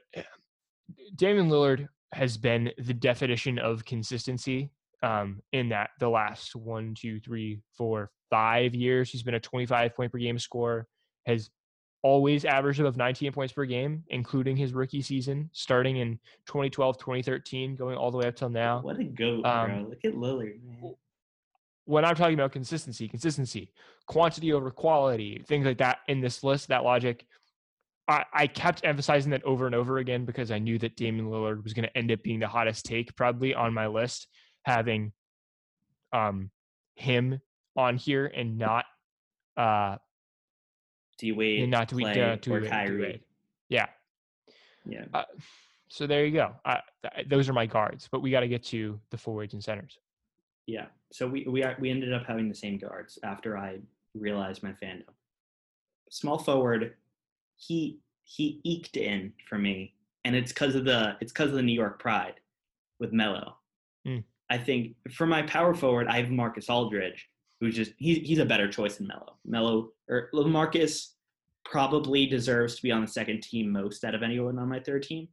Damian Lillard has been the definition of consistency um, in that the last one, two, three, four, five years, he's been a 25 point per game scorer, has always averaged above 19 points per game, including his rookie season, starting in 2012, 2013, going all the way up till now. What a goat, Um, bro! Look at Lillard, man. When I'm talking about consistency, consistency, quantity over quality, things like that in this list, that logic, I, I kept emphasizing that over and over again because I knew that Damian Lillard was going to end up being the hottest take probably on my list, having um, him on here and not uh, D Wade, and not Klay, uh, to or to Kyrie. Wade. Yeah. Yeah. Uh, so there you go. Uh, th- those are my guards, but we got to get to the forwards and centers. Yeah. So we we are, we ended up having the same guards after I realized my fandom. Small forward, he he eked in for me, and it's because of the it's because of the New York Pride with Melo. Mm. I think for my power forward, I have Marcus Aldridge, who's just he's he's a better choice than Melo. Melo or Marcus probably deserves to be on the second team most out of anyone on my third team.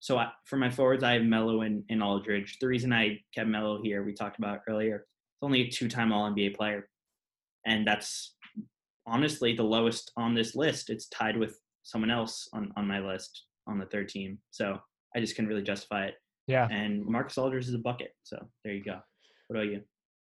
So I, for my forwards, I have Melo and, and Aldridge. The reason I kept Melo here, we talked about earlier, it's only a two-time All NBA player, and that's honestly the lowest on this list. It's tied with someone else on on my list on the third team. So I just couldn't really justify it. Yeah. And Marcus Aldridge is a bucket. So there you go. What about you?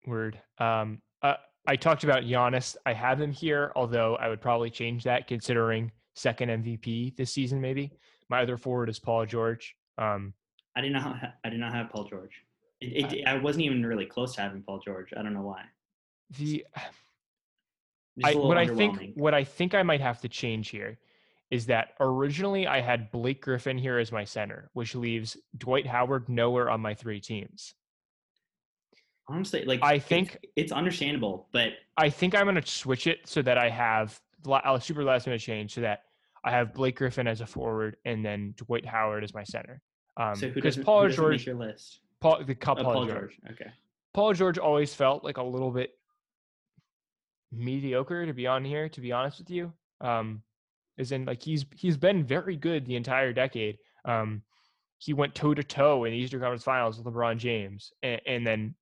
Word. Um, uh, I talked about Giannis. I have him here, although I would probably change that considering second MVP this season, maybe. My other forward is Paul George. Um, I did not. Ha- I did not have Paul George. It, it, I wasn't even really close to having Paul George. I don't know why. The I, what I think what I think I might have to change here is that originally I had Blake Griffin here as my center, which leaves Dwight Howard nowhere on my three teams. Honestly, like I think it's, it's understandable, but I think I'm going to switch it so that I have I'll super last minute change so that I have Blake Griffin as a forward and then Dwight Howard as my center. Um, so because Paul who George, your list? Paul the Paul, Paul George. George. Okay. Paul George always felt like a little bit mediocre to be on here. To be honest with you, um, is in like he's he's been very good the entire decade. Um, he went toe to toe in the Eastern Conference Finals with LeBron James, and, and then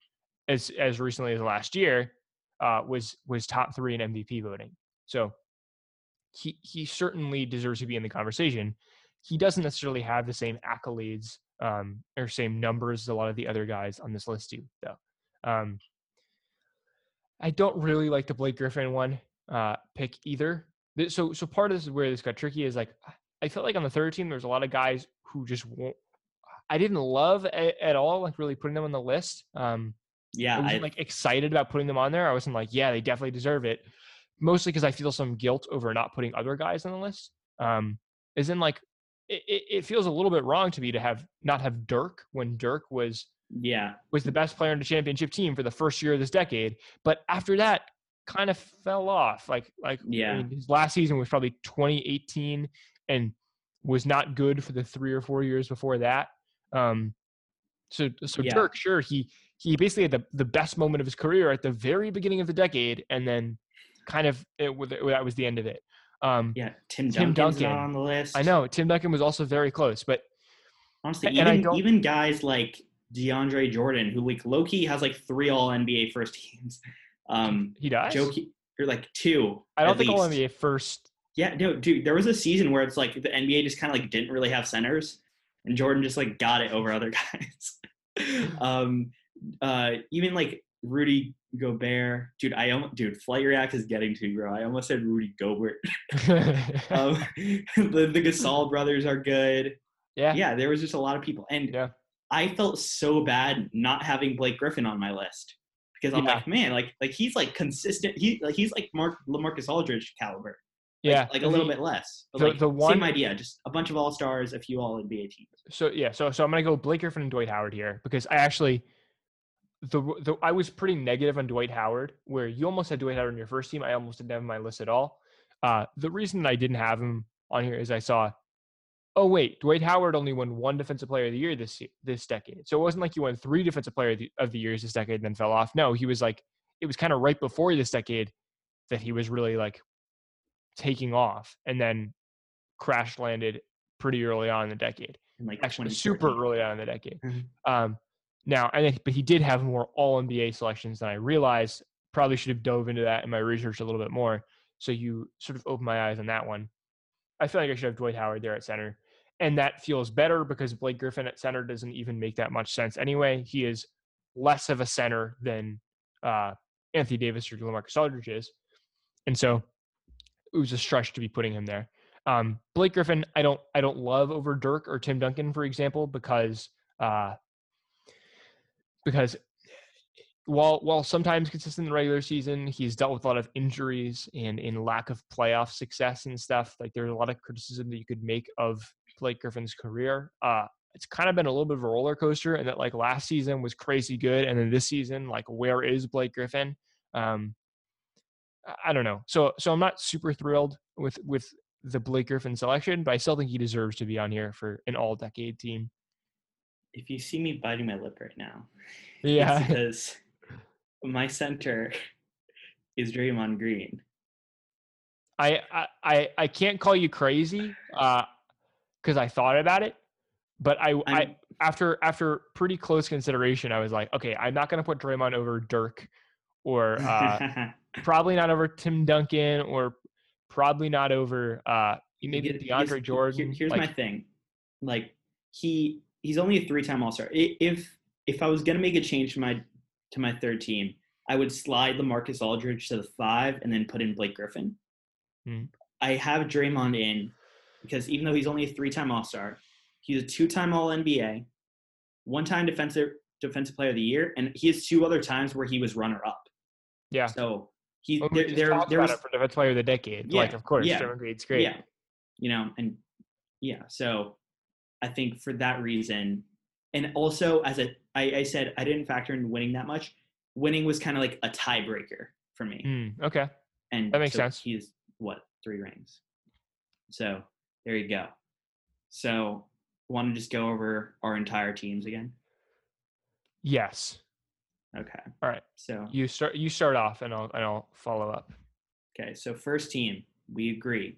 as as recently as last year, uh, was was top three in MVP voting. So he he certainly deserves to be in the conversation. He doesn't necessarily have the same accolades um, or same numbers as a lot of the other guys on this list do, though. Um, I don't really like the Blake Griffin one uh, pick either. So so part of this is where this got tricky is like I felt like on the third team there's a lot of guys who just won't. I didn't love a, at all like really putting them on the list. Um, yeah, I wasn't I, like excited about putting them on there. I wasn't like, yeah, they definitely deserve it. Mostly because I feel some guilt over not putting other guys on the list. Um, is in like it, it feels a little bit wrong to me to have not have Dirk when Dirk was yeah was the best player in the championship team for the first year of this decade. But after that, kind of fell off. Like like yeah, I mean, his last season was probably 2018 and was not good for the three or four years before that. Um, so so yeah. Dirk, sure he he basically had the, the best moment of his career at the very beginning of the decade, and then kind of it, that was the end of it. Um, yeah, Tim, Tim Duncan on the list. I know Tim Duncan was also very close, but honestly, even even guys like DeAndre Jordan, who like Loki has like three All NBA first teams. Um, he does. Joe, or like two. I don't think least. All NBA first. Yeah, no, dude. There was a season where it's like the NBA just kind of like didn't really have centers, and Jordan just like got it over other guys. um, uh, even like Rudy Gobert, dude. I almost, dude, Flight React is getting to you, bro. I almost said Rudy Gobert. um, the the Gasol brothers are good. Yeah, yeah. There was just a lot of people, and yeah. I felt so bad not having Blake Griffin on my list because I'm yeah. like, man, like like he's like consistent. He like he's like Mark LaMarcus Aldridge caliber. Like, yeah, like a little bit less. But the, like, the one, same idea, just a bunch of all stars, a few all NBA teams. So yeah, so so I'm gonna go Blake Griffin and Dwight Howard here because I actually the, the I was pretty negative on Dwight Howard, where you almost had Dwight Howard in your first team. I almost didn't have him on my list at all. Uh, the reason I didn't have him on here is I saw, oh wait, Dwight Howard only won one Defensive Player of the Year this this decade. So it wasn't like he won three Defensive Player of the, of the years this decade and then fell off. No, he was like it was kind of right before this decade that he was really like taking off, and then crash landed pretty early on in the decade. like actually super early on in the decade. Mm-hmm. Um, now, I think, but he did have more All NBA selections than I realized. Probably should have dove into that in my research a little bit more. So you sort of opened my eyes on that one. I feel like I should have Dwight Howard there at center, and that feels better because Blake Griffin at center doesn't even make that much sense anyway. He is less of a center than uh, Anthony Davis or LaMarcus Aldridge is, and so it was a stretch to be putting him there. Um, Blake Griffin, I don't, I don't love over Dirk or Tim Duncan, for example, because uh, because while while sometimes consistent in the regular season, he's dealt with a lot of injuries and in lack of playoff success and stuff. Like there's a lot of criticism that you could make of Blake Griffin's career. Uh, it's kind of been a little bit of a roller coaster, and that like last season was crazy good, and then this season, like where is Blake Griffin? Um, I don't know. So so I'm not super thrilled with with the Blake Griffin selection, but I still think he deserves to be on here for an all decade team. if you see me biting my lip right now, Yeah. because my center is Draymond Green. I, I I I can't call you crazy because I thought about it, but I I after after pretty close consideration, I was like, okay, I'm not gonna put Draymond over Dirk, or uh, probably not over Tim Duncan, or probably not over uh maybe because DeAndre Jordan. here's like, my thing, like he he's only a three-time All-Star. If if I was gonna make a change to my to my third team, I would slide LaMarcus Aldridge to the five and then put in Blake Griffin. Hmm. I have Draymond in because even though he's only a three-time All-Star, he's a two-time All NBA, one-time defensive defensive player of the year, and he has two other times where he was runner-up. yeah. So he Well, we there there, there was for defense player of the decade. like, of course, yeah, Green's great. yeah, you know, and yeah, so I think for that reason, and also as a, I, I said I didn't factor in winning that much. Winning was kind of like a tiebreaker for me, Mm, okay. and that makes so sense. He's what three rings, so there you go. So want to just go over our entire teams again? Yes. Okay, All right. so You start. You start off, and I'll and I'll follow up. Okay, so first team, we agree.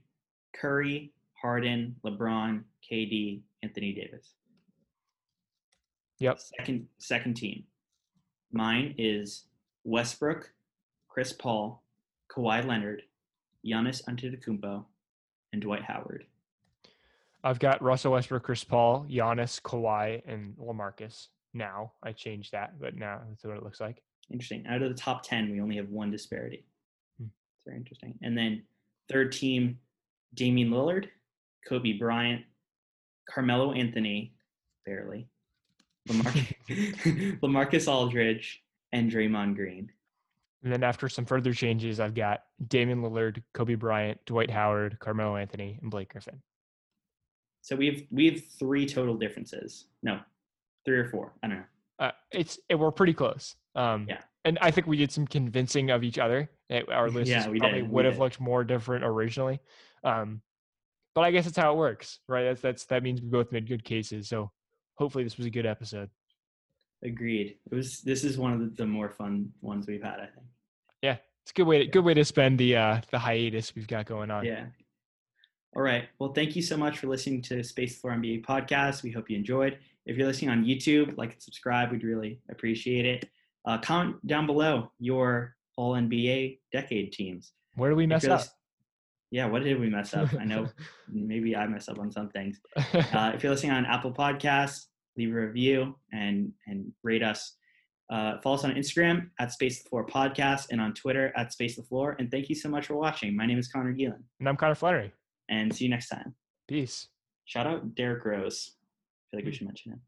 Curry, Harden, LeBron, KD, Anthony Davis. Yep. Second second team. Mine is Westbrook, Chris Paul, Kawhi Leonard, Giannis Antetokounmpo, and Dwight Howard. I've got Russell Westbrook, Chris Paul, Giannis, Kawhi, and LaMarcus. Now I changed that, but now that's what it looks like. Interesting. Out of the top 10, we only have one disparity. Hmm. It's very interesting. And then third team, Damian Lillard, Kobe Bryant, Carmelo Anthony, barely, Lamar- LaMarcus Aldridge, and Draymond Green. And then after some further changes, I've got Damian Lillard, Kobe Bryant, Dwight Howard, Carmelo Anthony, and Blake Griffin. So we have we have three total differences. No, three or four. I don't know. Uh, it's it, we're pretty close. Um, Yeah. And I think we did some convincing of each other. Uh, Our list Yeah, we probably did, we would have did. looked more different originally. Um, but I guess that's how it works, right? That's that's that means we both made good cases. So hopefully this was a good episode. Agreed. It was. This is one of the, the more fun ones we've had. I think. Yeah, it's a good way to good way to spend the uh, the hiatus we've got going on. Yeah. All right. Well, thank you so much for listening to Space Floor NBA podcast. We hope you enjoyed. If you're listening on YouTube, like and subscribe. We'd really appreciate it. Uh, comment down below your All NBA decade teams. Where do we mess up? Yeah. What did we mess up? I know maybe I messed up on some things. Uh, if you're listening on Apple Podcasts, leave a review and and rate us. Uh, follow us on Instagram at Space the Floor Podcast and on Twitter at Space the Floor. And thank you so much for watching. My name is Connor Geelan, and I'm Connor Flannery. And see you next time. Peace. Shout out Derrick Rose. I feel like we Hmm. should mention him.